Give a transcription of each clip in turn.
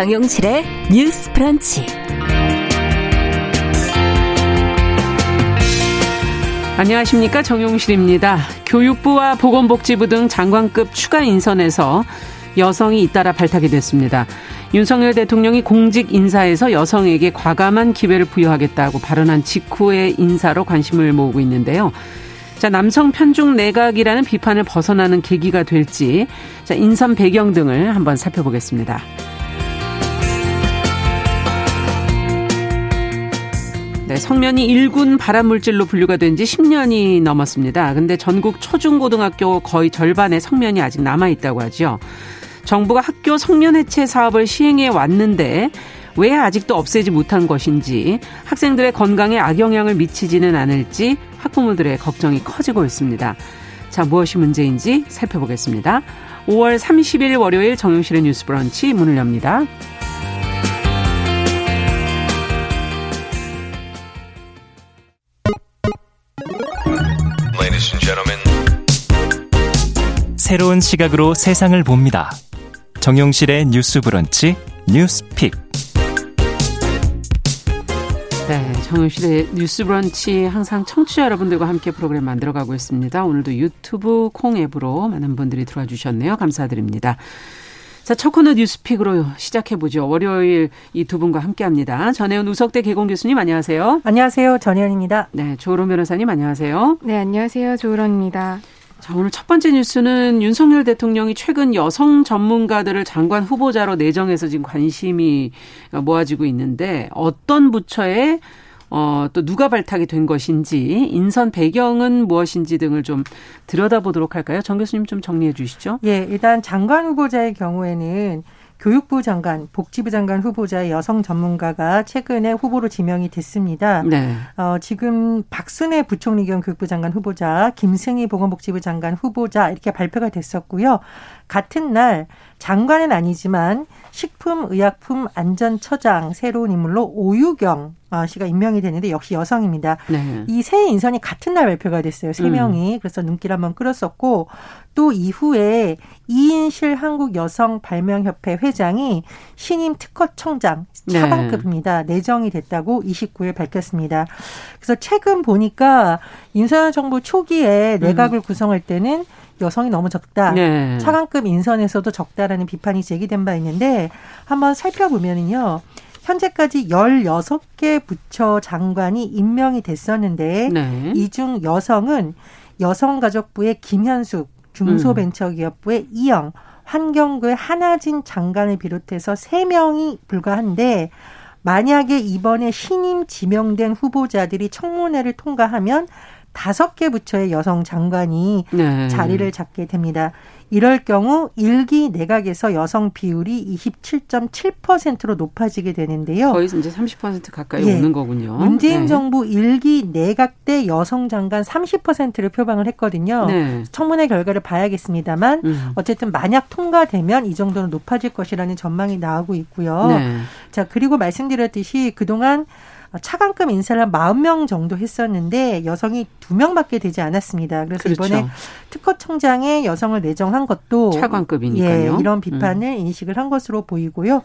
정용실의 뉴스 프런치. 안녕하십니까. 정용실입니다. 교육부와 보건복지부 등 장관급 추가 인선에서 여성이 잇따라 발탁이 됐습니다. 윤석열 대통령이 공직 인사에서 여성에게 과감한 기회를 부여하겠다고 발언한 직후의 인사로 관심을 모으고 있는데요. 자, 남성 편중 내각이라는 비판을 벗어나는 계기가 될지 자, 인선 배경 등을 한번 살펴보겠습니다. 네, 성면이 일군 발암물질로 분류가 된 지 10년이 넘었습니다. 근데 전국 초중고등학교 거의 절반의 성면이 아직 남아 있다고 하죠. 정부가 학교 성면 해체 사업을 시행해 왔는데 왜 아직도 없애지 못한 것인지 학생들의 건강에 악영향을 미치지는 않을지 학부모들의 걱정이 커지고 있습니다. 자, 무엇이 문제인지 살펴보겠습니다. 5월 30일 월요일 정용실의 뉴스 브런치 문을 엽니다. 새로운 시각으로 세상을 봅니다. 정용실의 뉴스 브런치 뉴스픽. 네, 정용실의 뉴스 브런치 항상 청취자 여러분들과 함께 프로그램 만들어 가고 있습니다. 오늘도 유튜브 콩 앱으로 많은 분들이 들어와 주셨네요. 감사드립니다. 자, 첫 코너 뉴스픽으로 시작해보죠. 월요일 이 두 분과 함께 합니다. 전혜연 우석대 개공 교수님 안녕하세요. 안녕하세요. 전혜연입니다. 네, 조론 변호사님 안녕하세요. 네, 안녕하세요. 조론입니다. 자, 오늘 첫 번째 뉴스는 윤석열 대통령이 최근 여성 전문가들을 장관 후보자로 내정해서 지금 관심이 모아지고 있는데 어떤 부처에 어, 또 누가 발탁이 된 것인지 인선 배경은 무엇인지 등을 좀 들여다보도록 할까요? 정 교수님 좀 정리해 주시죠. 예, 일단 장관 후보자의 경우에는 교육부 장관, 복지부 장관 후보자의 여성 전문가가 최근에 후보로 지명이 됐습니다. 네. 어, 지금 박순애 부총리 겸 교육부 장관 후보자, 김승희 보건복지부 장관 후보자 이렇게 발표가 됐었고요. 같은 날 장관은 아니지만 식품의약품안전처장 새로운 인물로 오유경 어, 씨가 임명이 됐는데 역시 여성입니다. 네. 이새 인선이 같은 날 발표가 됐어요. 세 음. 명이. 음. 그래서 눈길 한번 끌었었고 또 이후에 이인실 한국 여성 발명협회 회장이 신임 특허청장 차관급입니다. 네. 내정이 됐다고 29일 밝혔습니다. 그래서 최근 보니까 윤석열 정부 초기에 내각을 음. 구성할 때는 여성이 너무 적다. 네. 차관급 인선에서도 적다라는 비판이 제기된 바 있는데 한번 살펴보면은요. 현재까지 16개 부처 장관이 임명이 됐었는데 네. 이중 여성은 여성가족부의 김현숙, 중소벤처기업부의 음. 이영, 환경부의 한하진 장관을 비롯해서 3명이 불과한데 만약에 이번에 신임 지명된 후보자들이 청문회를 통과하면 다섯 개 부처의 여성 장관이 네. 자리를 잡게 됩니다. 이럴 경우 일기 내각에서 여성 비율이 27.7%로 높아지게 되는데요. 거의 이제 30% 가까이 예. 오는 거군요. 문재인 네. 정부 일기 내각 때 여성 장관 30%를 표방을 했거든요. 네. 청문회 결과를 봐야겠습니다만 음. 어쨌든 만약 통과되면 이 정도는 높아질 것이라는 전망이 나오고 있고요. 네. 자, 그리고 말씀드렸듯이 그동안 차관급 인사를 한 40명 정도 했었는데 여성이 2명밖에 되지 않았습니다. 그래서 그렇죠. 이번에 특허청장에 여성을 내정한 것도 차관급이니까요. 예, 이런 비판을 음. 인식을 한 것으로 보이고요.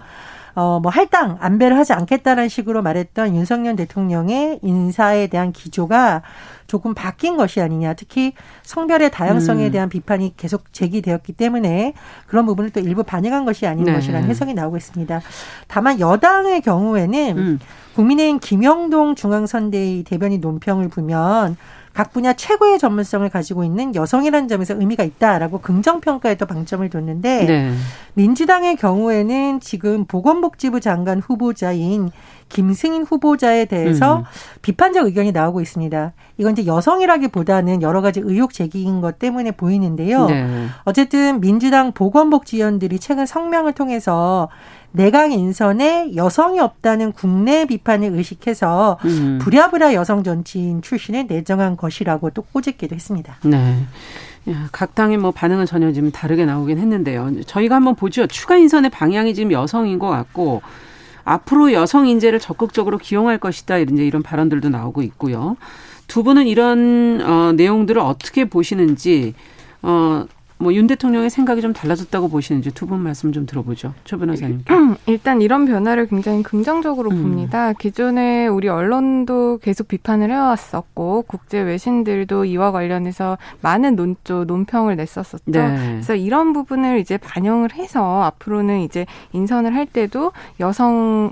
어, 뭐 할당 안배를 하지 않겠다는 식으로 말했던 윤석열 대통령의 인사에 대한 기조가 조금 바뀐 것이 아니냐. 특히 성별의 다양성에 음. 대한 비판이 계속 제기되었기 때문에 그런 부분을 또 일부 반영한 것이 아닌 네. 것이라는 해석이 나오고 있습니다. 다만 여당의 경우에는 음. 국민의힘 김영동 중앙선대위 대변인 논평을 보면 각 분야 최고의 전문성을 가지고 있는 여성이라는 점에서 의미가 있다라고 긍정 평가에 도 방점을 뒀는데 네. 민주당의 경우에는 지금 보건복지부 장관 후보자인 김승인 후보자에 대해서 음. 비판적 의견이 나오고 있습니다. 이건 이제 여성이라기보다는 여러 가지 의혹 제기인 것 때문에 보이는데요. 네. 어쨌든 민주당 보건복지위원들이 최근 성명을 통해서 내각 인선에 여성이 없다는 국내 비판을 의식해서 음. 부랴부랴 여성 정치인 출신을 내정한 것이라고 또 꼬집기도 했습니다. 네. 각 당의 뭐 반응은 전혀 지금 다르게 나오긴 했는데요. 저희가 한번 보죠. 추가 인선의 방향이 지금 여성인 것 같고 앞으로 여성 인재를 적극적으로 기용할 것이다 이런 이런 발언들도 나오고 있고요. 두 분은 이런 어, 내용들을 어떻게 보시는지 어, 뭐윤 대통령의 생각이 좀 달라졌다고 보시는지 두 분 말씀 좀 들어보죠. 초 변호사님. 일단 이런 변화를 굉장히 긍정적으로 음. 봅니다. 기존에 우리 언론도 계속 비판을 해왔었고 국제 외신들도 이와 관련해서 많은 논조 논평을 냈었었죠. 네. 그래서 이런 부분을 이제 반영을 해서 앞으로는 이제 인선을 할 때도 여성을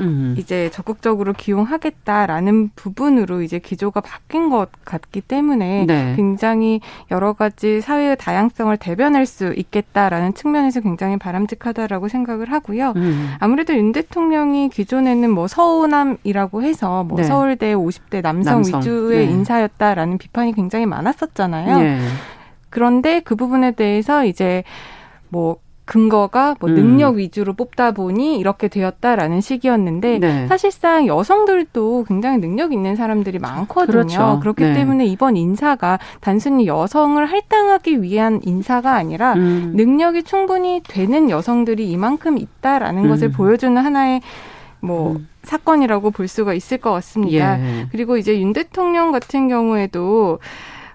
음. 이제 적극적으로 기용하겠다라는 부분으로 이제 기조가 바뀐 것 같기 때문에 네. 굉장히 여러 가지 사회의 다양 다양성을 대변할 수 있겠다라는 측면에서 굉장히 바람직하다라고 생각을 하고요. 음. 아무래도 윤 대통령이 기존에는 뭐 서우남이라고 해서 뭐 네. 서울대 50대 남성, 남성. 위주의 네. 인사였다라는 비판이 굉장히 많았었잖아요. 네. 그런데 그 부분에 대해서 이제 뭐 근거가 뭐 음. 능력 위주로 뽑다 보니 이렇게 되었다라는 시기였는데 네. 사실상 여성들도 굉장히 능력 있는 사람들이 많거든요. 그렇죠. 그렇기 네. 때문에 이번 인사가 단순히 여성을 할당하기 위한 인사가 아니라 음. 능력이 충분히 되는 여성들이 이만큼 있다라는 음. 것을 보여주는 하나의 뭐 음. 사건이라고 볼 수가 있을 것 같습니다. 예. 그리고 이제 윤 대통령 같은 경우에도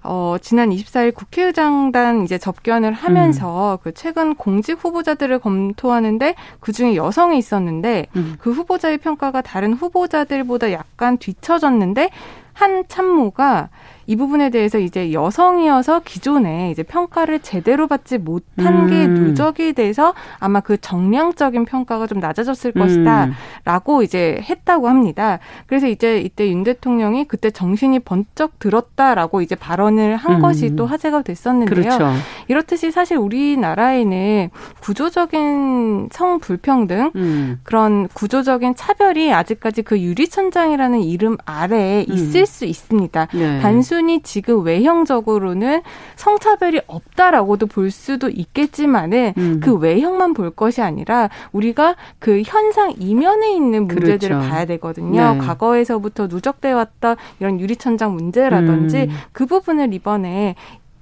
어, 지난 24일 국회의장단 이제 접견을 하면서 음. 그 최근 공직 후보자들을 검토하는데 그 중에 여성이 있었는데 음. 그 후보자의 평가가 다른 후보자들보다 약간 뒤처졌는데 한 참모가 이 부분에 대해서 이제 여성이어서 기존에 이제 평가를 제대로 받지 못한 음. 게 누적이 돼서 아마 그 정량적인 평가가 좀 낮아졌을 음. 것이다라고 이제 했다고 합니다. 그래서 이제 이때 윤 대통령이 그때 정신이 번쩍 들었다라고 이제 발언을 한 음. 것이 또 화제가 됐었는데요. 그렇죠. 이렇듯이 사실 우리나라에는 구조적인 성 불평등 음. 그런 구조적인 차별이 아직까지 그 유리천장이라는 이름 아래에 음. 있을 수 있습니다. 네. 단순 단순히 지금 외형적으로는 성차별이 없다라고도 볼 수도 있겠지만은 음. 그 외형만 볼 것이 아니라 우리가 그 현상 이면에 있는 문제들을 그렇죠. 봐야 되거든요. 네. 과거에서부터 누적돼 왔던 이런 유리천장 문제라든지 음. 그 부분을 이번에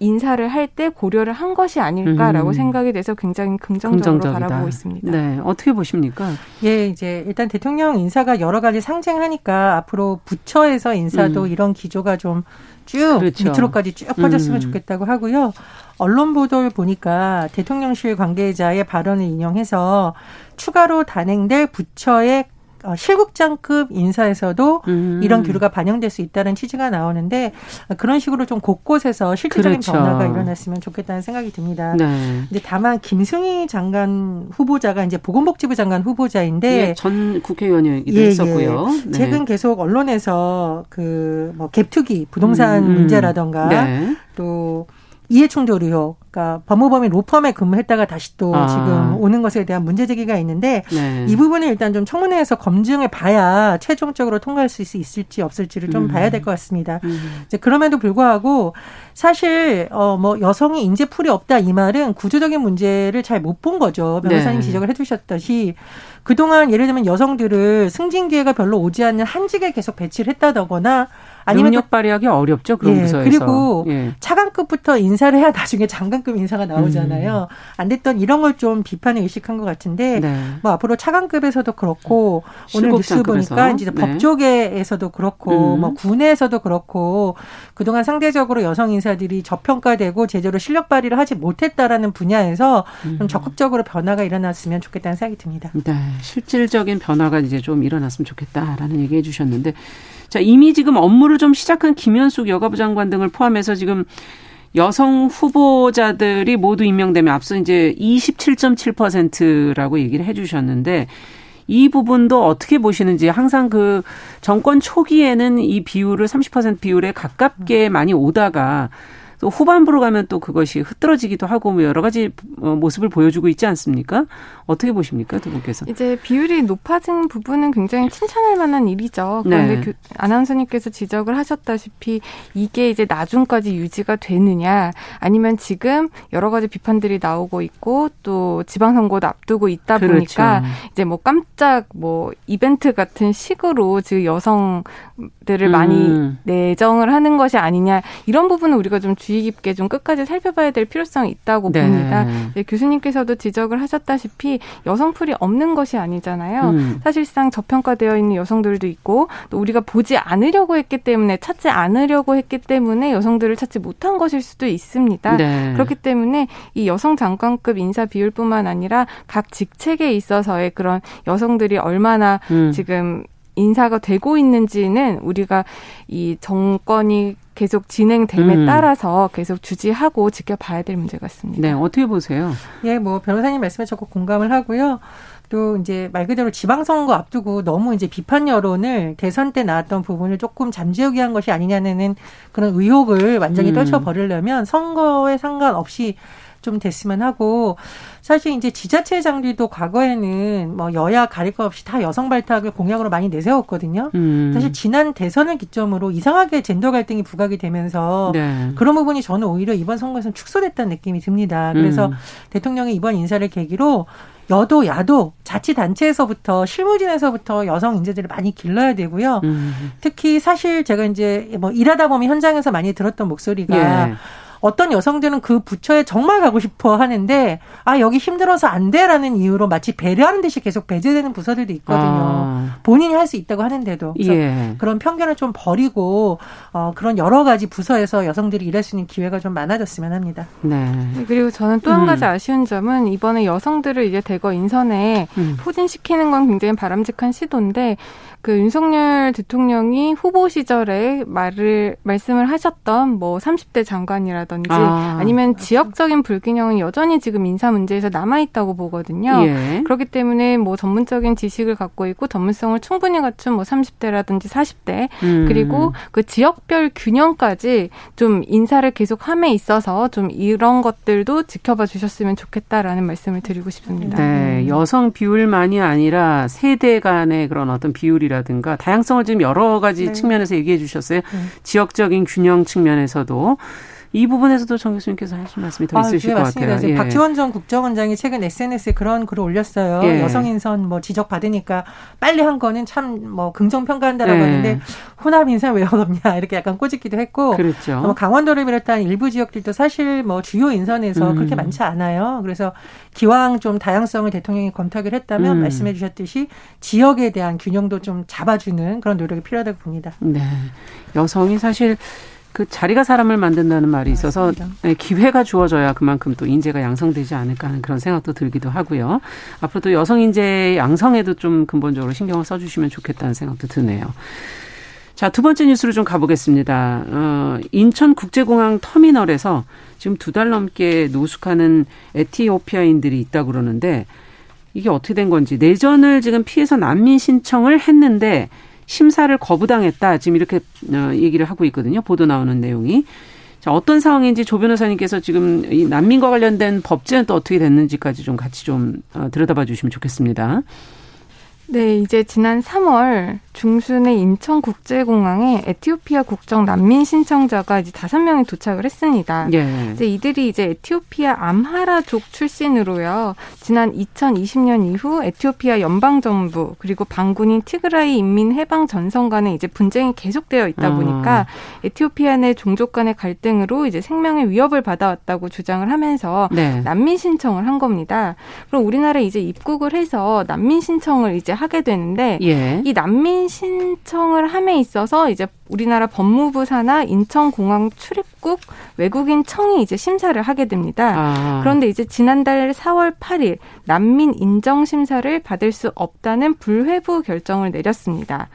인사를 할 때 고려를 한 것이 아닐까라고 음. 생각이 돼서 굉장히 긍정적으로 긍정적이다. 바라보고 있습니다. 네, 어떻게 보십니까? 예, 이제 일단 대통령 인사가 여러 가지 상징하니까 앞으로 부처에서 인사도 음. 이런 기조가 좀쭉 그렇죠. 밑으로까지 쭉 퍼졌으면 음. 좋겠다고 하고요. 언론 보도를 보니까 대통령실 관계자의 발언을 인용해서 추가로 단행될 부처의 어, 실국장급 인사에서도 음. 이런 기류가 반영될 수 있다는 취지가 나오는데 그런 식으로 좀 곳곳에서 실질적인 그렇죠. 변화가 일어났으면 좋겠다는 생각이 듭니다. 네. 이제 다만 김승희 장관 후보자가 이제 보건복지부 장관 후보자인데 예, 전 국회의원이기도 예, 했었고요. 예. 네. 최근 계속 언론에서 그 뭐 갭투기 부동산 음. 문제라던가 네. 또 이해충돌 의혹, 그러니까 법무법인 로펌에 근무했다가 다시 또 아. 지금 오는 것에 대한 문제 제기가 있는데 네. 이 부분을 일단 좀 청문회에서 검증을 봐야 최종적으로 통과할 수 있을지 없을지를 좀 음. 봐야 될 것 같습니다. 음. 이제 그럼에도 불구하고 사실 어 뭐 여성이 인재풀이 없다 이 말은 구조적인 문제를 잘 못 본 거죠. 변호사님 네. 지적을 해주셨듯이 그동안 예를 들면 여성들을 승진 기회가 별로 오지 않는 한직에 계속 배치를 했다거나 아니면 능력 발휘하기 어렵죠 그런 예, 부서에서. 그리고 예. 차관급부터 인사를 해야 나중에 장관급 인사가 나오잖아요. 음. 안 됐던 이런 걸 좀 비판에 의식한 것 같은데 네. 뭐 앞으로 차관급에서도 그렇고 오늘 뉴스 보니까 이제 네. 법조계에서도 그렇고 음. 뭐 군에서도 그렇고 그동안 상대적으로 여성 인사들이 저평가되고 제대로 실력 발휘를 하지 못했다라는 분야에서 음. 좀 적극적으로 변화가 일어났으면 좋겠다는 생각이 듭니다. 네, 실질적인 변화가 이제 좀 일어났으면 좋겠다라는 얘기 해 주셨는데. 자, 이미 지금 업무를 좀 시작한 김현숙 여가부 장관 등을 포함해서 지금 여성 후보자들이 모두 임명되면 앞서 이제 27.7%라고 얘기를 해 주셨는데 이 부분도 어떻게 보시는지 항상 그 정권 초기에는 이 비율을 30% 비율에 가깝게 많이 오다가 또 후반부로 가면 또 그것이 흐트러지기도 하고 뭐 여러 가지 어, 모습을 보여주고 있지 않습니까? 어떻게 보십니까, 두 분께서? 이제 비율이 높아진 부분은 굉장히 칭찬할 만한 일이죠. 그런데 네. 그 아나운서님께서 지적을 하셨다시피 이게 이제 나중까지 유지가 되느냐, 아니면 지금 여러 가지 비판들이 나오고 있고 또 지방선거도 앞두고 있다 그렇죠. 보니까 이제 뭐 깜짝 뭐 이벤트 같은 식으로 지금 여성들을 음. 많이 내정을 하는 것이 아니냐 이런 부분은 우리가 좀 주의 깊게 좀 끝까지 살펴봐야 될 필요성이 있다고 네. 봅니다. 네, 교수님께서도 지적을 하셨다시피 여성풀이 없는 것이 아니잖아요. 음. 사실상 저평가되어 있는 여성들도 있고 또 우리가 보지 않으려고 했기 때문에 찾지 않으려고 했기 때문에 여성들을 찾지 못한 것일 수도 있습니다. 네. 그렇기 때문에 이 여성 장관급 인사 비율뿐만 아니라 각 직책에 있어서의 그런 여성들이 얼마나 음. 지금 인사가 되고 있는지는 우리가 이 정권이 계속 진행됨에 음. 따라서 계속 주지하고 지켜봐야 될 문제 같습니다. 네, 어떻게 보세요? 예, 뭐 변호사님 말씀에 적극 공감을 하고요. 또 이제 말 그대로 지방선거 앞두고 너무 이제 비판 여론을 대선 때 나왔던 부분을 조금 잠재우기 한 것이 아니냐는 그런 의혹을 완전히 음. 떨쳐버리려면 선거에 상관없이 좀 됐으면 하고 사실 이제 지자체 장들도 과거에는 뭐 여야 가릴 것 없이 다 여성 발탁을 공약으로 많이 내세웠거든요. 음. 사실 지난 대선을 기점으로 이상하게 젠더 갈등이 부각이 되면서 네. 그런 부분이 저는 오히려 이번 선거에서는 축소됐다는 느낌이 듭니다. 그래서 음. 대통령이 이번 인사를 계기로 여도 야도 자치단체에서부터 실무진에서부터 여성 인재들을 많이 길러야 되고요. 음. 특히 사실 제가 이제 뭐 일하다 보면 현장에서 많이 들었던 목소리가 예. 어떤 여성들은 그 부처에 정말 가고 싶어 하는데 아 여기 힘들어서 안 돼라는 이유로 마치 배려하는 듯이 계속 배제되는 부서들도 있거든요. 아. 본인이 할 수 있다고 하는데도 예. 그런 편견을 좀 버리고 어, 그런 여러 가지 부서에서 여성들이 일할 수 있는 기회가 좀 많아졌으면 합니다. 네. 네 그리고 저는 또한 음. 가지 아쉬운 점은 이번에 여성들을 이제 대거 인선에 음. 포진시키는 건 굉장히 바람직한 시도인데 그 윤석열 대통령이 후보 시절에 말을 말씀을 하셨던 뭐 30대 장관이라든지 아. 니면 지역적인 불균형은 여전히 지금 인사 문제에서 남아 있다고 보거든요. 예. 그렇기 때문에 뭐 전문적인 지식을 갖고 있고 전문성을 충분히 갖춘 뭐 30대라든지 40대 음. 그리고 그 지역별 균형까지 좀 인사를 계속 함에 있어서 좀 이런 것들도 지켜봐 주셨으면 좋겠다라는 말씀을 드리고 싶습니다. 네, 여성 비율만이 아니라 세대 간의 그런 어떤 비율이라 비율이라든가 다양성을 지금 여러 가지 네. 측면에서 얘기해 주셨어요. 네. 지역적인 균형 측면에서도 이 부분에서도 정 교수님께서 하실 말씀이 더 아, 있으실 아, 것 같아요. 예. 박지원 전 국정원장이 최근 SNS에 그런 글을 올렸어요. 예. 여성 인선 뭐 지적 받으니까 빨리 한 거는 참 뭐 긍정 평가한다라고 예. 하는데 혼합 인선 왜 없냐 이렇게 약간 꼬집기도 했고 그렇죠. 뭐 강원도를 비롯한 일부 지역들도 사실 뭐 주요 인선에서 음. 그렇게 많지 않아요. 그래서 기왕 좀 다양성을 대통령이 검토하기로 했다면 음. 말씀해 주셨듯이 지역에 대한 균형도 좀 잡아주는 그런 노력이 필요하다고 봅니다. 네. 여성이 사실 그 자리가 사람을 만든다는 말이 있어서 네, 기회가 주어져야 그만큼 또 인재가 양성되지 않을까 하는 그런 생각도 들기도 하고요. 앞으로도 여성 인재 양성에도 좀 근본적으로 신경을 써주시면 좋겠다는 생각도 드네요. 자, 두 번째 뉴스로 좀 가보겠습니다. 어, 인천국제공항 터미널에서 지금 두 달 넘게 노숙하는 에티오피아인들이 있다고 그러는데 이게 어떻게 된 건지 내전을 지금 피해서 난민 신청을 했는데 심사를 거부당했다. 지금 이렇게 어, 얘기를 하고 있거든요. 보도 나오는 내용이. 자, 어떤 상황인지 조 변호사님께서 지금 이 난민과 관련된 법제는 또 어떻게 됐는지까지 좀 같이 좀 어, 들여다봐 주시면 좋겠습니다. 네, 이제 지난 3월 중순에 인천국제공항에 에티오피아 국적 난민 신청자가 이제 다섯 명이 도착을 했습니다. 예. 이제 이들이 이제 에티오피아 암하라족 출신으로요. 지난 2020년 이후 에티오피아 연방 정부 그리고 반군인 티그라이 인민 해방 전선 간에 이제 분쟁이 계속되어 있다 아. 보니까 어. 에티오피아 내 종족 간의 갈등으로 이제 생명의 위협을 받아왔다고 주장을 하면서 네. 난민 신청을 한 겁니다. 그럼 우리나라에 이제 입국을 해서 난민 신청을 이제 하게 되는데 예. 이 난민 신청을 함에 있어서 이제 우리나라 법무부 산하 인천공항 출입국 외국인 청이 이제 심사를 하게 됩니다. 아. 그런데 이제 지난달 4월 8일 난민 인정 심사를 받을 수 없다는 불회부 결정을 내렸습니다.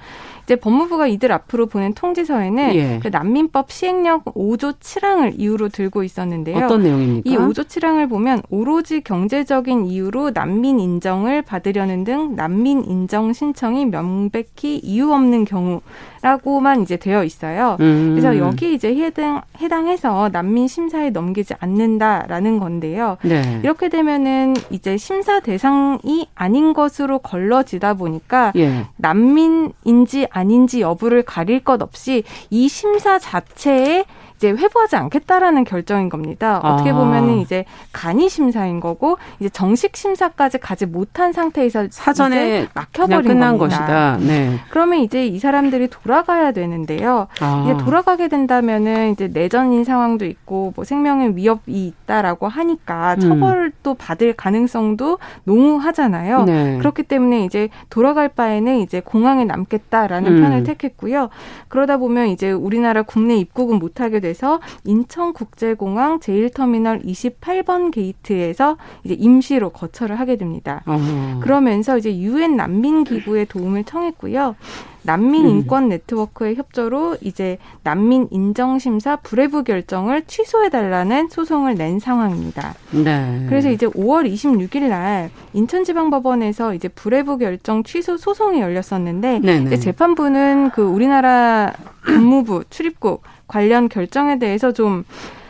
이제 법무부가 이들 앞으로 보낸 통지서에는 예. 그 난민법 시행령 5조 7항을 이유로 들고 있었는데요. 어떤 내용입니까? 이 5조 7항을 보면 오로지 경제적인 이유로 난민 인정을 받으려는 등 난민 인정 신청이 명백히 이유 없는 경우라고만 이제 되어 있어요. 음. 그래서 여기 이제 해당 해당해서 난민 심사에 넘기지 않는다라는 건데요. 네. 이렇게 되면은 이제 심사 대상이 아닌 것으로 걸러지다 보니까 예. 난민인지 아 닌지 여부를 가릴 것 없이 이 심사 자체에 이제 회부하지 않겠다라는 결정인 겁니다. 어떻게 아. 보면은 이제 간이 심사인 거고 이제 정식 심사까지 가지 못한 상태에서 사전에 막혀버린 끝난 겁니다. 것이다. 네. 그러면 이제 이 사람들이 돌아가야 되는데요. 아. 이제 돌아가게 된다면은 이제 내전인 상황도 있고 뭐 생명의 위협이 있다라고 하니까 음. 처벌도 받을 가능성도 농후하잖아요. 네. 그렇기 때문에 이제 돌아갈 바에는 이제 공항에 남겠다라는 음. 편을 택했고요. 그러다 보면 이제 우리나라 국내 입국은 못하게 돼서 인천국제공항 제1터미널 28번 게이트에서 이제 임시로 거처를 하게 됩니다. 어. 그러면서 이제 유엔 난민 기구의 도움을 청했고요. 난민 음. 인권 네트워크의 협조로 이제 난민 인정 심사 불회부 결정을 취소해 달라는 소송을 낸 상황입니다. 네. 그래서 이제 5월 26일 날 인천지방법원에서 이제 불회부 결정 취소 소송이 열렸었는데 이제 재판부는 그 우리나라 법무부 출입국 관련 결정에 대해서 좀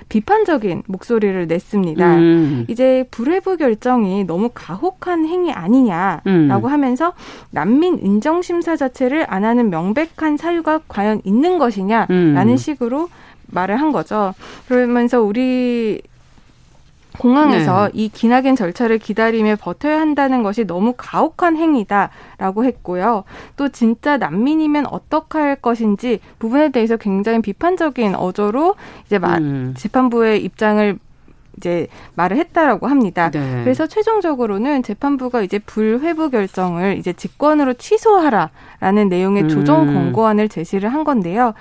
비판적인 목소리를 냈습니다. 음. 이제 불회부 결정이 너무 가혹한 행위 아니냐라고 음. 하면서 난민 인정 심사 자체를 안 하는 명백한 사유가 과연 있는 것이냐라는 음. 식으로 말을 한 거죠. 그러면서 우리 공항에서 네. 이 기나긴 절차를 기다리며 버텨야 한다는 것이 너무 가혹한 행위다라고 했고요. 또 진짜 난민이면 어떡할 것인지 부분에 대해서 굉장히 비판적인 어조로 이제 음. 재판부의 입장을 이제 말을 했다라고 합니다. 네. 그래서 최종적으로는 재판부가 이제 불회부 결정을 이제 직권으로 취소하라라는 내용의 조정 음. 권고안을 제시를 한 건데요.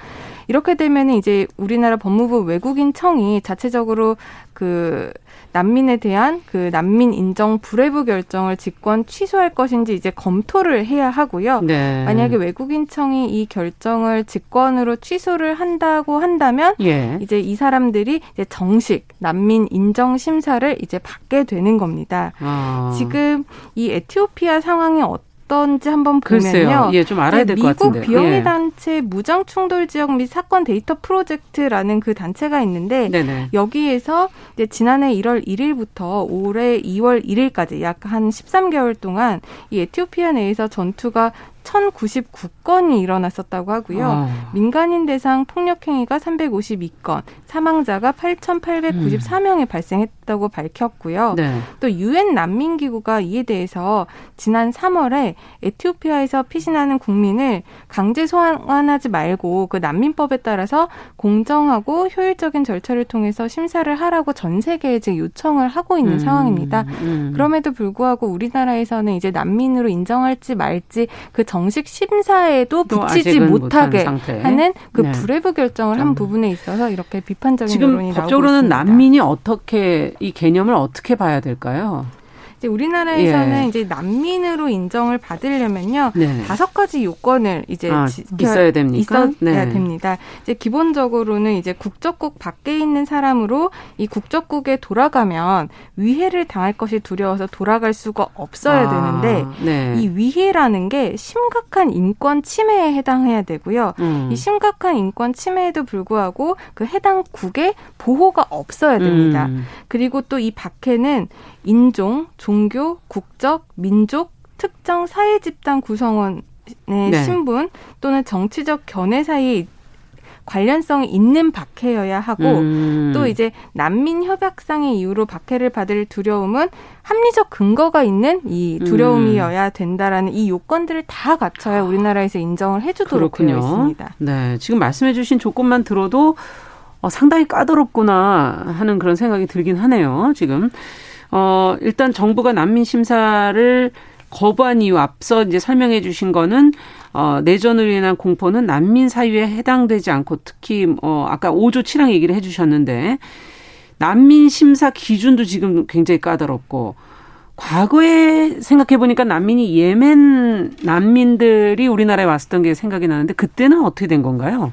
이렇게 되면은 이제 우리나라 법무부 외국인 청이 자체적으로 그 난민에 대한 그 난민 인정 불회부 결정을 직권 취소할 것인지 이제 검토를 해야 하고요. 네. 만약에 외국인청이 이 결정을 직권으로 취소를 한다고 한다면 예. 이제 이 사람들이 이제 정식 난민 인정 심사를 이제 받게 되는 겁니다. 아. 지금 이 에티오피아 상황이 어떤 어떤지 한번 보면요. 예, 좀 알아야 될 것 같은데. 미국 비영리 예. 단체 무장 충돌 지역 및 사건 데이터 프로젝트라는 그 단체가 있는데 네네. 여기에서 이제 지난해 1월 1일부터 올해 2월 1일까지 약 한 13개월 동안 이 에티오피아 내에서 전투가 1,099건이 일어났었다고 하고요. 아. 민간인 대상 폭력 행위가 352건, 사망자가 8,894명이 음. 발생했다고 밝혔고요. 네. 또 유엔 난민 기구가 이에 대해서 지난 3월에 에티오피아에서 피신하는 국민을 강제 소환하지 말고 그 난민법에 따라서 공정하고 효율적인 절차를 통해서 심사를 하라고 전 세계에 지금 요청을 하고 있는 음. 상황입니다. 음. 그럼에도 불구하고 우리나라에서는 이제 난민으로 인정할지 말지 그 정식 심사에도 붙이지 못하게 하는 그 네. 불회부 결정을 한 부분에 있어서 이렇게 비판적인 지금 법적으로는 난민이 어떻게 이 개념을 어떻게 봐야 될까요? 이제 우리나라에서는 예. 이제 난민으로 인정을 받으려면요 네. 다섯 가지 요건을 이제 아, 있어야 됩니까? 있어야 네. 됩니다. 이제 기본적으로는 이제 국적국 밖에 있는 사람으로 이 국적국에 돌아가면 위해를 당할 것이 두려워서 돌아갈 수가 없어야 아, 되는데 네. 이 위해라는 게 심각한 인권 침해에 해당해야 되고요. 음. 이 심각한 인권 침해에도 불구하고 그 해당 국에 보호가 없어야 됩니다. 음. 그리고 또이 박해는 인종, 종교, 국적, 민족, 특정 사회 집단 구성원의 네. 신분 또는 정치적 견해 사이에 관련성이 있는 박해여야 하고 음. 또 이제 난민 협약상의 이유로 박해를 받을 두려움은 합리적 근거가 있는 이 두려움이어야 된다라는 이 요건들을 다 갖춰야 우리나라에서 인정을 해주도록 그렇군요. 되어 있습니다. 네, 지금 말씀해주신 조건만 들어도 어, 상당히 까다롭구나 하는 그런 생각이 들긴 하네요. 지금 어, 일단 정부가 난민 심사를 거부한 이유 앞서 이제 설명해 주신 거는 어, 내전으로 인한 공포는 난민 사유에 해당되지 않고 특히 어, 아까 5조 7항 얘기를 해 주셨는데 난민 심사 기준도 지금 굉장히 까다롭고 과거에 생각해 보니까 난민이 예멘 난민들이 우리나라에 왔었던 게 생각이 나는데 그때는 어떻게 된 건가요?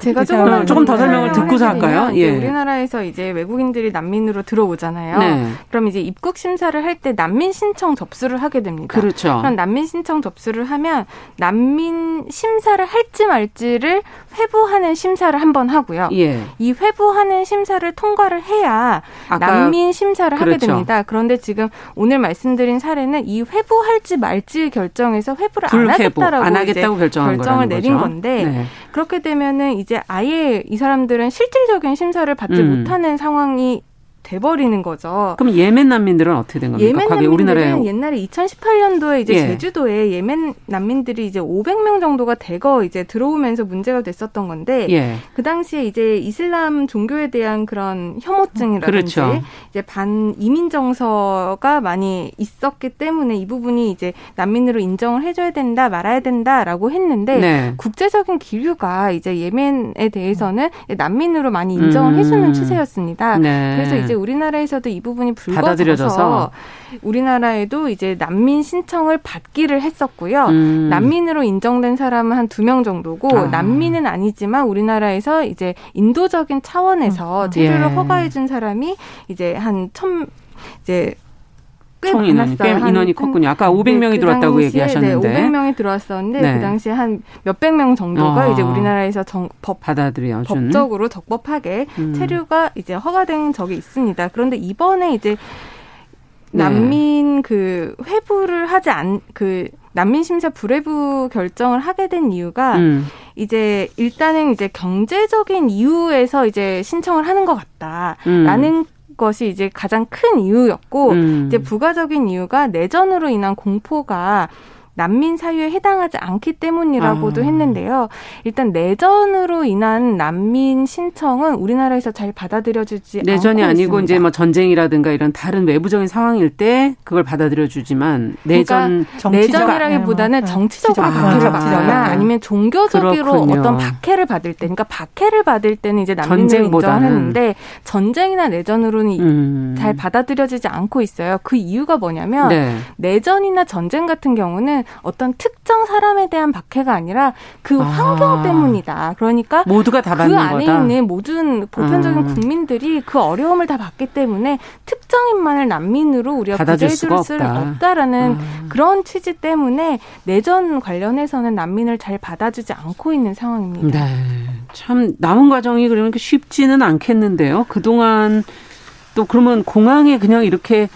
제가 조금, 조금 더 설명을 듣고서 할까요? 예. 우리나라에서 이제 외국인들이 난민으로 들어오잖아요. 네. 그럼 이제 입국 심사를 할 때 난민 신청 접수를 하게 됩니다. 그렇죠. 그럼 난민 신청 접수를 하면 난민 심사를 할지 말지를 회부하는 심사를 한번 하고요. 예. 이 회부하는 심사를 통과를 해야 난민 심사를 그렇죠. 하게 됩니다. 그런데 지금 오늘 말씀드린 사례는 이 회부할지 말지 결정에서 회부를 안 하겠다라고 안 하겠다고 결정을 내린 거죠. 건데 네. 그렇게 되면은 이제 아예 이 사람들은 실질적인 심사를 받지 음. 못하는 상황이 돼버리는 거죠. 그럼 예멘 난민들은 어떻게 된 겁니까? 예멘 난민들은 우리나라에... 옛날에 2018년도에 이제 예. 제주도에 예멘 난민들이 이제 500명 정도가 대거 이제 들어오면서 문제가 됐었던 건데 예. 그 당시에 이제 이슬람 종교에 대한 그런 혐오증이라든지 그렇죠. 이제 반 이민 정서가 많이 있었기 때문에 이 부분이 이제 난민으로 인정을 해줘야 된다 말아야 된다라고 했는데 네. 국제적인 기류가 이제 예멘에 대해서는 난민으로 많이 인정을 음. 해주는 추세였습니다. 네. 그래서 이제 우리나라에서도 이 부분이 불거져서 우리나라에도 이제 난민 신청을 받기를 했었고요. 음. 난민으로 인정된 사람은 한 두 명 정도고 아. 난민은 아니지만 우리나라에서 이제 인도적인 차원에서 음. 체류를 예. 허가해 준 사람이 이제 한 천 이제 총 인원이 꽤 인원이 컸군요. 아까 500명이 네, 그 들어왔다고 얘기하셨는데. 네, 500명이 들어왔었는데 네. 그 당시에 한 몇백 명 정도가 어. 이제 우리나라에서 정, 법 받아들여 법적으로 적법하게 음. 체류가 이제 허가된 적이 있습니다. 그런데 이번에 이제 네. 난민 그 회부를 하지 않 그 난민 심사 불회부 결정을 하게 된 이유가 음. 이제 일단은 이제 경제적인 이유에서 이제 신청을 하는 것 같다라는 음. 것이 이제 가장 큰 이유였고 음. 이제 부가적인 이유가 내전으로 인한 공포가 난민 사유에 해당하지 않기 때문이라고도 아. 했는데요. 일단 내전으로 인한 난민 신청은 우리나라에서 잘 받아들여주지 내전이 아니고 있습니다. 이제 뭐 전쟁이라든가 이런 다른 외부적인 상황일 때 그걸 받아들여주지만 내전 그러니까 내전이라기보다는 네. 정치적으로 아, 박해를 받거나 아 니면 종교적으로 그렇군요. 어떤 박해를 받을 때, 그러니까 박해를 받을 때는 이제 난민을 인정하는데 전쟁이나 내전으로는 음. 잘 받아들여지지 않고 있어요. 그 이유가 뭐냐면 네. 내전이나 전쟁 같은 경우는 어떤 특정 사람에 대한 박해가 아니라 그 아. 환경 때문이다. 그러니까 모두가 다그 안에 거다. 있는 모든 보편적인 음. 국민들이 그 어려움을 다 받기 때문에 특정인만을 난민으로 우리가 구제해 줄 수는 없다 라는 음. 그런 취지 때문에 내전 관련해서는 난민을 잘 받아주지 않고 있는 상황입니다. 네. 참 남은 과정이 그러니까 쉽지는 않겠는데요. 그동안 또 그러면 공항에 그냥 이렇게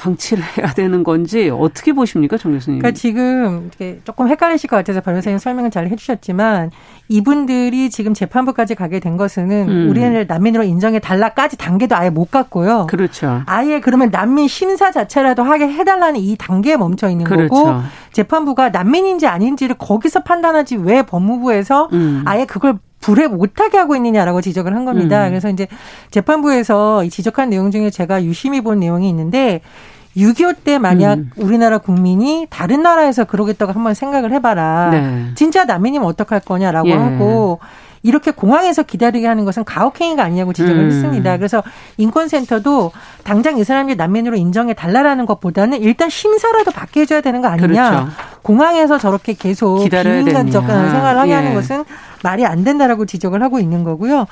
방치를 해야 되는 건지 어떻게 보십니까, 정 교수님? 그러니까 지금 조금 헷갈리실 것 같아서 변호사님 설명을 잘 해주셨지만 이분들이 지금 재판부까지 가게 된 것은 음. 우리는 난민으로 인정해 달라까지 단계도 아예 못 갔고요. 그렇죠. 아예 그러면 난민 심사 자체라도 하게 해달라는 이 단계에 멈춰 있는 그렇죠. 거고 재판부가 난민인지 아닌지를 거기서 판단하지 왜 법무부에서 음. 아예 그걸 불에 못하게 하고 있느냐라고 지적을 한 겁니다. 음. 그래서 이제 재판부에서 이 지적한 내용 중에 제가 유심히 본 내용이 있는데 6.25 때 만약 음. 우리나라 국민이 다른 나라에서 그러겠다고 한번 생각을 해봐라. 네. 진짜 난민이면 어떡할 거냐라고 예. 하고 이렇게 공항에서 기다리게 하는 것은 가혹행위가 아니냐고 지적을 음. 했습니다. 그래서 인권센터도 당장 이 사람이 난민으로 인정해 달라라는 것보다는 일단 심사라도 받게 해줘야 되는 거 아니냐. 그렇죠. 공항에서 저렇게 계속 비인간적 생활을 하게 예. 하는 것은 말이 안 된다라고 지적을 하고 있는 거고요.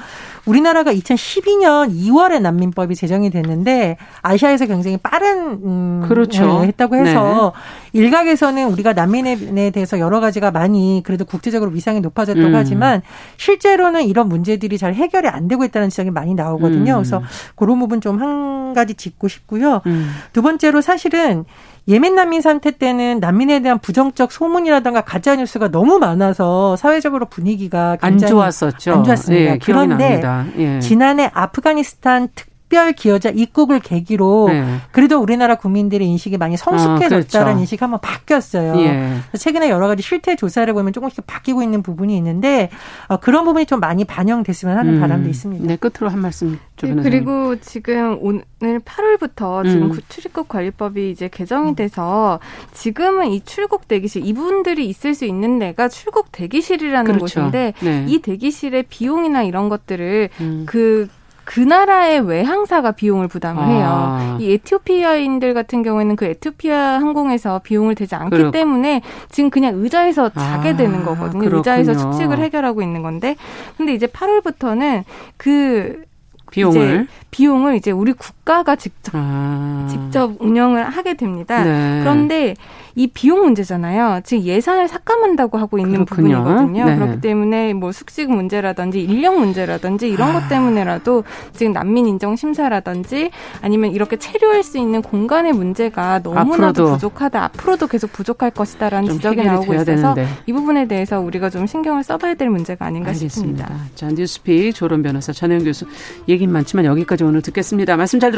우리나라가 2012년 2월에 난민법이 제정이 됐는데 아시아에서 굉장히 빠른 음, 그렇죠. 네, 했다고 해서 네. 일각에서는 우리가 난민에 대해서 여러 가지가 많이 그래도 국제적으로 위상이 높아졌다고 음. 하지만 실제로는 이런 문제들이 잘 해결이 안 되고 있다는 지적이 많이 나오거든요. 음. 그래서 그런 부분 좀 한 가지 짚고 싶고요. 음. 두 번째로 사실은 예멘 난민 사태 때는 난민에 대한 부정적 소문이라든가 가짜 뉴스가 너무 많아서 사회적으로 분위기가 안 좋았었죠. 안 좋았습니다. 예, 그런데 예. 지난해 아프가니스탄 특 특별 기여자 입국을 계기로 네. 그래도 우리나라 국민들의 인식이 많이 성숙해졌다는 아, 그렇죠. 인식이 한번 바뀌었어요. 예. 최근에 여러 가지 실태 조사를 보면 조금씩 바뀌고 있는 부분이 있는데 어, 그런 부분이 좀 많이 반영됐으면 하는 음. 바람도 있습니다. 네, 끝으로 한 말씀 네, 그리고 지금 오늘 8월부터 지금 음. 출입국 관리법이 이제 개정이 돼서 지금은 이 출국 대기실 이분들이 있을 수 있는 데가 출국 대기실이라는 그렇죠. 곳인데 네. 이 대기실의 비용이나 이런 것들을 음. 그 그 나라의 외항사가 비용을 부담을 해요. 아. 이 에티오피아인들 같은 경우에는 그 에티오피아 항공에서 비용을 대지 않기 그렇. 때문에 지금 그냥 의자에서 자게 아. 되는 거거든요. 그렇군요. 의자에서 숙식을 해결하고 있는 건데 근데 이제 8월부터는 그 비용을 이제 비용을 이제 우리 국 국가가 직접 아. 직접 운영을 하게 됩니다. 네. 그런데 이 비용 문제잖아요. 지금 예산을 삭감한다고 하고 있는 그렇군요. 부분이거든요. 네. 그렇기 때문에 뭐 숙식 문제라든지 인력 문제라든지 이런 아. 것 때문에라도 지금 난민 인정 심사라든지 아니면 이렇게 체류할 수 있는 공간의 문제가 너무나도 앞으로도. 부족하다. 앞으로도 계속 부족할 것이다라는 지적이 나오고 있어서 되는데. 이 부분에 대해서 우리가 좀 신경을 써봐야 될 문제가 아닌가 알겠습니다. 싶습니다. 자, 뉴스픽 조론 변호사 전혜영 교수 얘기 많지만 여기까지 오늘 듣겠습니다. 말씀 잘 들었습니다.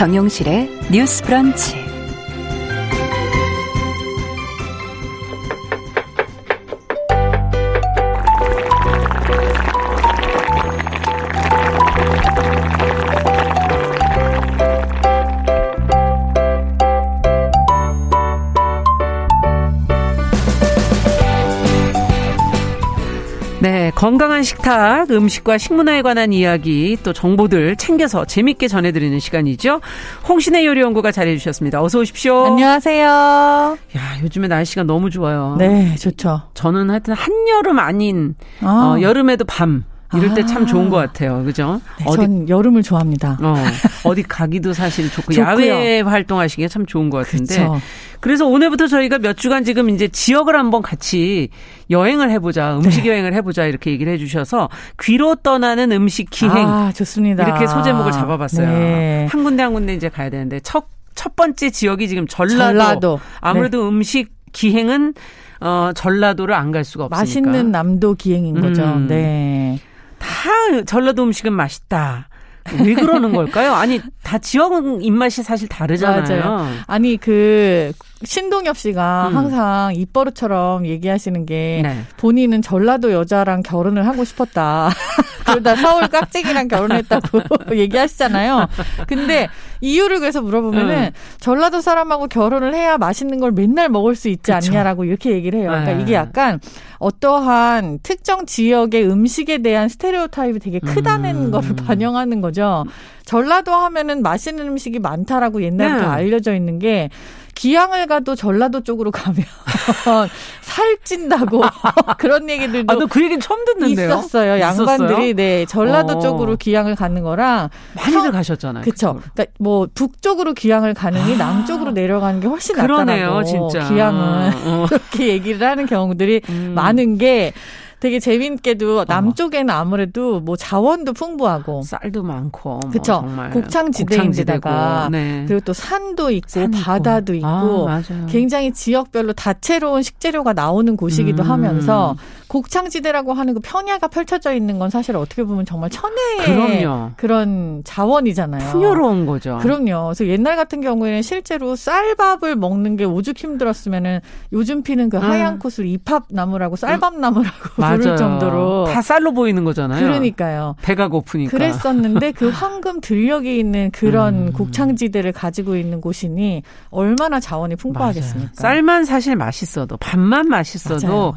정용실의 뉴스 브런치. 건강한 식탁, 음식과 식문화에 관한 이야기, 또 정보들 챙겨서 재밌게 전해드리는 시간이죠. 홍신의 요리연구가 잘해주셨습니다. 어서 오십시오. 안녕하세요. 야, 요즘에 날씨가 너무 좋아요. 네, 좋죠. 저는 하여튼 한여름 아닌, 아. 어, 여름에도 밤. 이럴 때참 아. 좋은 것 같아요. 그죠? 네, 어디, 전 여름을 좋아합니다. 어, 어디 가기도 사실 좋고, 야외 활동하시기에 참 좋은 것 같은데. 그쵸. 그래서 오늘부터 저희가 몇 주간 지금 이제 지역을 한번 같이 여행을 해보자, 음식 네. 여행을 해보자 이렇게 얘기를 해주셔서 귀로 떠나는 음식 기행. 아, 좋습니다. 이렇게 소제목을 잡아봤어요. 네. 한 군데 한 군데 이제 가야 되는데 첫, 첫 번째 지역이 지금 전라도. 전라도. 아무래도 네. 음식 기행은 어, 전라도를 안 갈 수가 없으니까. 맛있는 남도 기행인 거죠. 음. 네. 다 전라도 음식은 맛있다. 왜 그러는 걸까요? 아니 다 지역 입맛이 사실 다르잖아요. 맞아요. 아니 그 신동엽 씨가 음. 항상 입버릇처럼 얘기하시는 게 네. 본인은 전라도 여자랑 결혼을 하고 싶었다. 그러다 서울 깍쟁이랑 결혼했다고 얘기하시잖아요. 근데 이유를 그래서 물어보면은 음. 전라도 사람하고 결혼을 해야 맛있는 걸 맨날 먹을 수 있지 그쵸. 않냐라고 이렇게 얘기를 해요. 그러니까 네. 이게 약간 어떠한 특정 지역의 음식에 대한 스테레오타입이 되게 크다는 음. 거를 반영하는 거죠. 전라도 하면은 맛있는 음식이 많다라고 옛날부터 네. 알려져 있는 게 기양을 가도 전라도 쪽으로 가면 살찐다고 그런 얘기들도 아, 너그 얘기는 처음 듣는데요. 있었어요. 양반들이 네 전라도 어. 쪽으로 기양을 가는 거랑 많이들 서, 가셨잖아요. 그렇죠. 그러니까 뭐 북쪽으로 기양을 가느니 아. 남쪽으로 내려가는 게 훨씬 낫다라고 진짜. 기양은 어. 그렇게 얘기를 하는 경우들이 음. 많은 게 되게 재밌게도 어. 남쪽에는 아무래도 뭐 자원도 풍부하고 쌀도 많고. 뭐 곡창지대인데다가 네. 그리고 또 산도 있고 바다도 있고, 있고 아, 굉장히 지역별로 다채로운 식재료가 나오는 곳이기도 음. 하면서 곡창지대라고 하는 그 평야가 펼쳐져 있는 건 사실 어떻게 보면 정말 천혜의 그럼요. 그런 자원이잖아요. 풍요로운 거죠. 그럼요. 그래서 옛날 같은 경우에는 실제로 쌀밥을 먹는 게 오죽 힘들었으면은 요즘 피는 그 하얀 음. 콧을 이팝나무라고 쌀밥나무라고 음. 부를 정도로 다 쌀로 보이는 거잖아요. 그러니까요. 배가 고프니까. 그랬었는데 그 황금 들녘이 있는 그런 음. 곡창지대를 가지고 있는 곳이니 얼마나 자원이 풍부하겠습니까? 맞아요. 쌀만 사실 맛있어도 밥만 맛있어도 맞아요.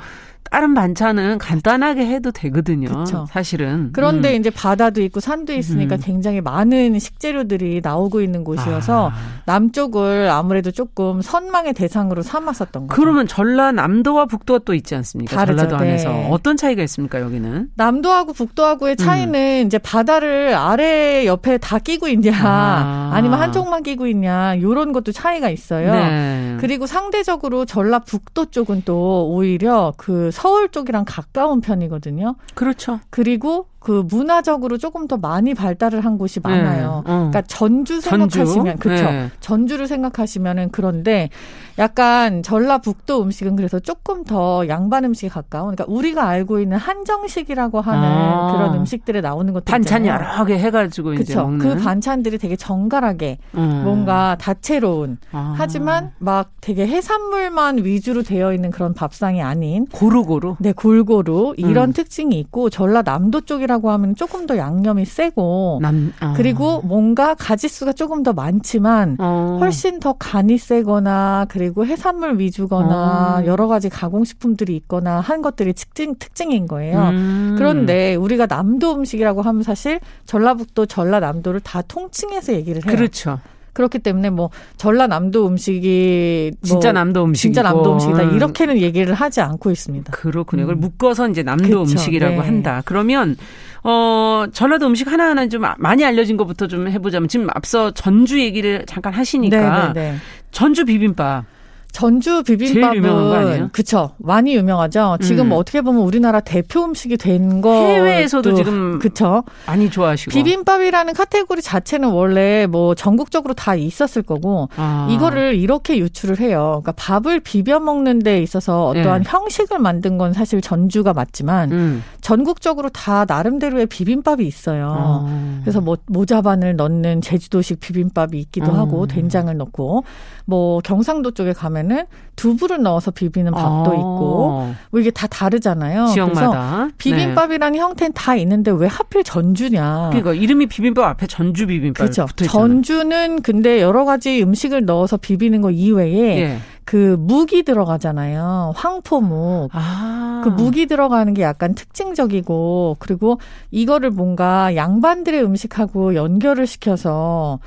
다른 반찬은 간단하게 해도 되거든요. 그쵸. 사실은. 그런데 음. 이제 바다도 있고 산도 있으니까 음. 굉장히 많은 식재료들이 나오고 있는 곳이어서 아. 남쪽을 아무래도 조금 선망의 대상으로 삼았었던 거죠. 그러면 전라남도와 북도가 또 있지 않습니까? 다르죠. 전라도 안에서 네. 어떤 차이가 있습니까? 여기는? 남도하고 북도하고의 차이는 음. 이제 바다를 아래 옆에 다 끼고 있냐, 아. 니면 한쪽만 끼고 있냐, 요런 것도 차이가 있어요. 네. 그리고 상대적으로 전라북도 쪽은 또 오히려 그 서울 쪽이랑 가까운 편이거든요. 그렇죠. 그리고 그 문화적으로 조금 더 많이 발달을 한 곳이 많아요. 네. 어. 그러니까 전주 생각하시면 그렇죠. 네. 전주를 생각하시면은 그런데 약간 전라북도 음식은 그래서 조금 더 양반 음식에 가까운 그러니까 우리가 알고 있는 한정식이라고 하는 아. 그런 음식들에 나오는 것들 반찬 여러 개 해가지고 그쵸? 이제 먹는 그 반찬들이 되게 정갈하게 음. 뭔가 다채로운 아. 하지만 막 되게 해산물만 위주로 되어 있는 그런 밥상이 아닌 고루고루 네 골고루 이런 음. 특징이 있고 전라남도 쪽이라 고 하면 조금 더 양념이 세고 남, 아. 그리고 뭔가 가지수가 조금 더 많지만 어. 훨씬 더 간이 세거나 그리고 해산물 위주거나 어. 여러 가지 가공식품들이 있거나 한 것들이 특징 특징인 거예요. 음. 그런데 우리가 남도 음식이라고 하면 사실 전라북도 전라남도를 다 통칭해서 얘기를 해요. 그렇죠. 그렇기 때문에 뭐 전라남도 음식이 뭐 진짜 남도 음식 진짜 남도 음식이다 이렇게는 얘기를 하지 않고 있습니다. 그렇군요. 그걸 음. 묶어서 이제 남도 그쵸, 음식이라고 네. 한다. 그러면 어 전라도 음식 하나하나 좀 많이 알려진 것부터 좀 해보자면 지금 앞서 전주 얘기를 잠깐 하시니까 네네네. 네, 네. 전주 비빔밥. 전주 비빔밥은 그쵸 많이 유명하죠. 지금 음. 뭐 어떻게 보면 우리나라 대표 음식이 된 거. 해외에서도 지금 그쵸 많이 좋아하시고. 비빔밥이라는 카테고리 자체는 원래 뭐 전국적으로 다 있었을 거고 아. 이거를 이렇게 유출을 해요. 그러니까 밥을 비벼 먹는 데 있어서 어떠한 네. 형식을 만든 건 사실 전주가 맞지만 음. 전국적으로 다 나름대로의 비빔밥이 있어요. 아. 그래서 뭐 모자반을 넣는 제주도식 비빔밥이 있기도 음. 하고 된장을 넣고 뭐 경상도 쪽에 가면 은 두부를 넣어서 비비는 밥도 아. 있고 뭐 이게 다 다르잖아요. 지역마다. 그래서 비빔밥이라는 네. 형태는 다 있는데 왜 하필 전주냐? 그러니까 이름이 비빔밥 앞에 전주 비빔밥 그렇죠. 전주는 근데 여러 가지 음식을 넣어서 비비는 거 이외에 예. 그 묵이 들어가잖아요. 황포묵. 아. 그 묵이 들어가는 게 약간 특징적이고 그리고 이거를 뭔가 양반들의 음식하고 연결을 시켜서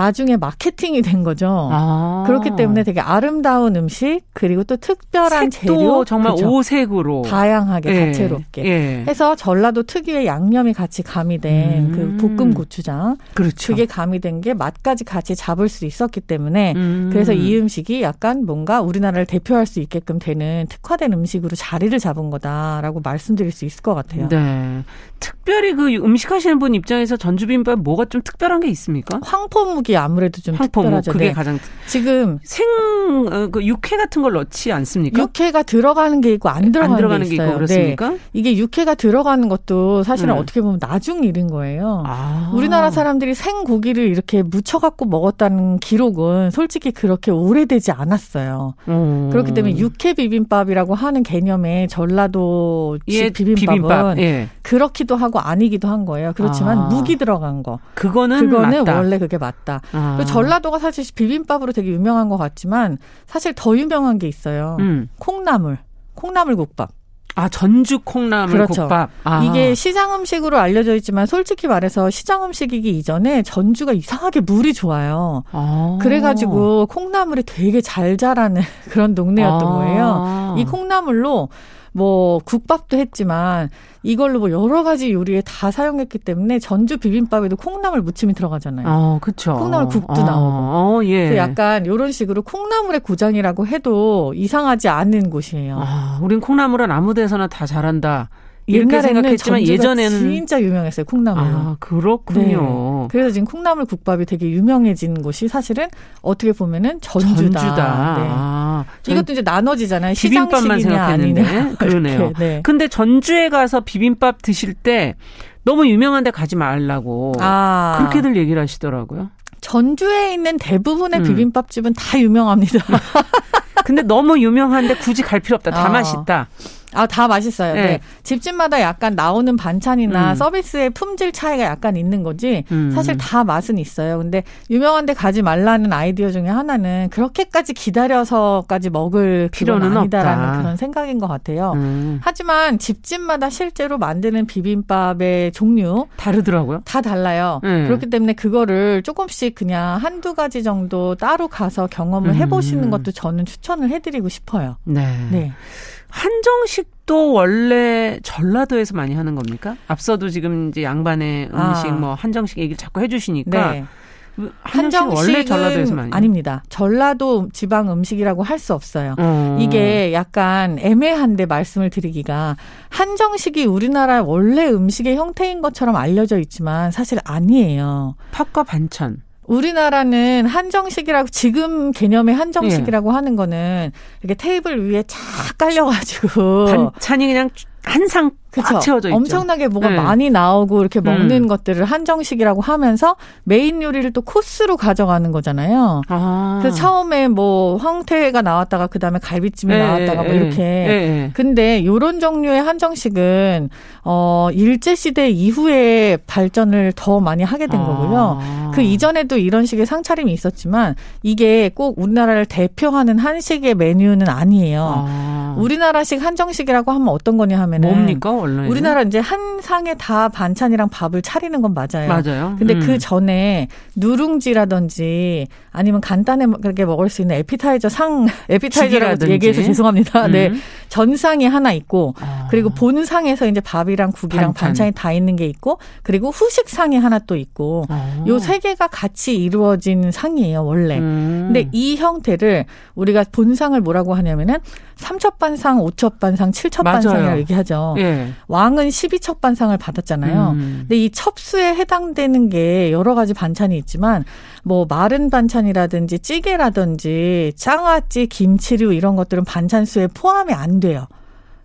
나중에 마케팅이 된 거죠. 아. 그렇기 때문에 되게 아름다운 음식 그리고 또 특별한 재료 정말 그렇죠. 오색으로 다양하게 예. 다채롭게 예. 해서 전라도 특유의 양념이 같이 가미된 그 음. 그 볶음 고추장 그렇죠. 그게 가미된 게 맛까지 같이 잡을 수 있었기 때문에 음. 그래서 이 음식이 약간 뭔가 우리나라를 대표할 수 있게끔 되는 특화된 음식으로 자리를 잡은 거다라고 말씀드릴 수 있을 것 같아요. 네. 특별히 그 음식 하시는 분 입장에서 전주비빔밥 뭐가 좀 특별한 게 있습니까? 황포 묵이 아무래도 좀 황포묵, 특별하죠. 그게 네. 가장 지금 생그 어, 육회 같은 걸 넣지 않습니까? 육회가 들어가는 게 있고 안 들어가는, 안 들어가는 게, 게, 있고 그렇습니까? 네. 이게 육회가 들어가는 것도 사실은 음. 어떻게 보면 나중 일인 거예요. 아. 우리나라 사람들이 생고기를 이렇게 무쳐 갖고 먹었다는 기록은 솔직히 그렇게 오래되지 않았어요. 음. 그렇기 때문에 육회 비빔밥이라고 하는 개념의 전라도 예, 비빔밥은 비빔밥. 예. 그렇기도 하고 아니기도 한 거예요. 그렇지만 아. 무기 들어간 거. 그거는 그거는 맞다. 원래 그게 맞다. 아. 전라도가 사실 비빔밥으로 되게 유명한 것 같지만 사실 더 유명한 게 있어요. 음. 콩나물. 콩나물 국밥. 아 전주 콩나물 그렇죠. 국밥. 아. 이게 시장 음식으로 알려져 있지만 솔직히 말해서 시장 음식이기 이전에 전주가 이상하게 물이 좋아요. 아. 그래가지고 콩나물이 되게 잘 자라는 그런 동네였던 아. 거예요. 이 콩나물로 뭐 국밥도 했지만 이걸로 뭐 여러 가지 요리에 다 사용했기 때문에 전주 비빔밥에도 콩나물 무침이 들어가잖아요. 어, 그렇죠. 콩나물 국도 어, 나오고. 어, 예. 약간 이런 식으로 콩나물의 고장이라고 해도 이상하지 않은 곳이에요. 아, 우린 콩나물은 아무 데서나 다 잘한다. 이렇게 생각했지만 예전에는 진짜 유명했어요 콩나물. 아 그렇군요. 네. 그래서 지금 콩나물 국밥이 되게 유명해진 곳이 사실은 어떻게 보면은 전주다. 전주다. 네. 아, 이것도 이제 나눠지잖아요. 비빔밥만 생각했는데 그러네요. 네. 근데 전주에 가서 비빔밥 드실 때 너무 유명한데 가지 말라고 아. 그렇게들 얘기를 하시더라고요. 전주에 있는 대부분의 음. 비빔밥집은 다 유명합니다. 근데 너무 유명한데 굳이 갈 필요 없다. 다 어. 맛있다. 아, 다 맛있어요. 네. 네. 집집마다 약간 나오는 반찬이나 음. 서비스의 품질 차이가 약간 있는 거지. 음. 사실 다 맛은 있어요. 근데 유명한 데 가지 말라는 아이디어 중에 하나는 그렇게까지 기다려서까지 먹을 필요는 아니다라는 없다. 그런 생각인 것 같아요. 음. 하지만 집집마다 실제로 만드는 비빔밥의 종류 다르더라고요. 다 달라요. 네. 그렇기 때문에 그거를 조금씩 그냥 한두 가지 정도 따로 가서 경험을 해 보시는 음. 것도 저는 추천을 해 드리고 싶어요. 네. 네. 한정식도 원래 전라도에서 많이 하는 겁니까? 앞서도 지금 이제 양반의 음식 아. 뭐 한정식 얘기를 자꾸 해주시니까 네. 한정식 원래 전라도에서만 아닙니다. 전라도 지방 음식이라고 할 수 없어요. 음. 이게 약간 애매한데 말씀을 드리기가 한정식이 우리나라 원래 음식의 형태인 것처럼 알려져 있지만 사실 아니에요. 팥과 반찬. 우리나라는 한정식이라고 지금 개념의 한정식이라고 예. 하는 거는 이렇게 테이블 위에 쫙 깔려가지고 반찬이 그냥 한상 그쵸. 채워져 있죠. 엄청나게 뭐가 네. 많이 나오고 이렇게 먹는 음. 것들을 한정식이라고 하면서 메인 요리를 또 코스로 가져가는 거잖아요. 아. 그래서 처음에 뭐 황태가 나왔다가 그다음에 갈비찜이 네. 나왔다가 뭐 이렇게. 네. 근데 요런 종류의 한정식은 어 일제 시대 이후에 발전을 더 많이 하게 된 아. 거고요. 그 이전에도 이런 식의 상차림이 있었지만 이게 꼭 우리나라를 대표하는 한식의 메뉴는 아니에요. 아. 우리나라식 한정식이라고 하면 어떤 거냐 하면은 뭡니까? 원래 우리나라 이제 한 상에 다 반찬이랑 밥을 차리는 건 맞아요. 맞아요. 근데 그 음. 그 전에 누룽지라든지 아니면 간단하게 먹을 수 있는 에피타이저 상 에피타이저라고 얘기해서 죄송합니다. 네. 음. 네. 전상이 하나 있고 아. 그리고 본상에서 이제 밥이랑 국이랑 반찬. 반찬 이 다 있는 게 있고 그리고 후식상이 하나 또 있고 아. 요세 개가 같이 이루어진 상이에요, 원래. 음. 근데 이 형태를 우리가 본상을 뭐라고 하냐면은 삼첩 반상, 오첩 반상, 칠첩 반상이라고 얘기하죠. 예. 왕은 십이첩 반상을 받았잖아요. 음. 근데 이 첩수에 해당되는 게 여러 가지 반찬이 있지만 뭐 마른 반찬이라든지 찌개라든지 짱아찌, 김치류 이런 것들은 반찬수에 포함이 안 돼요.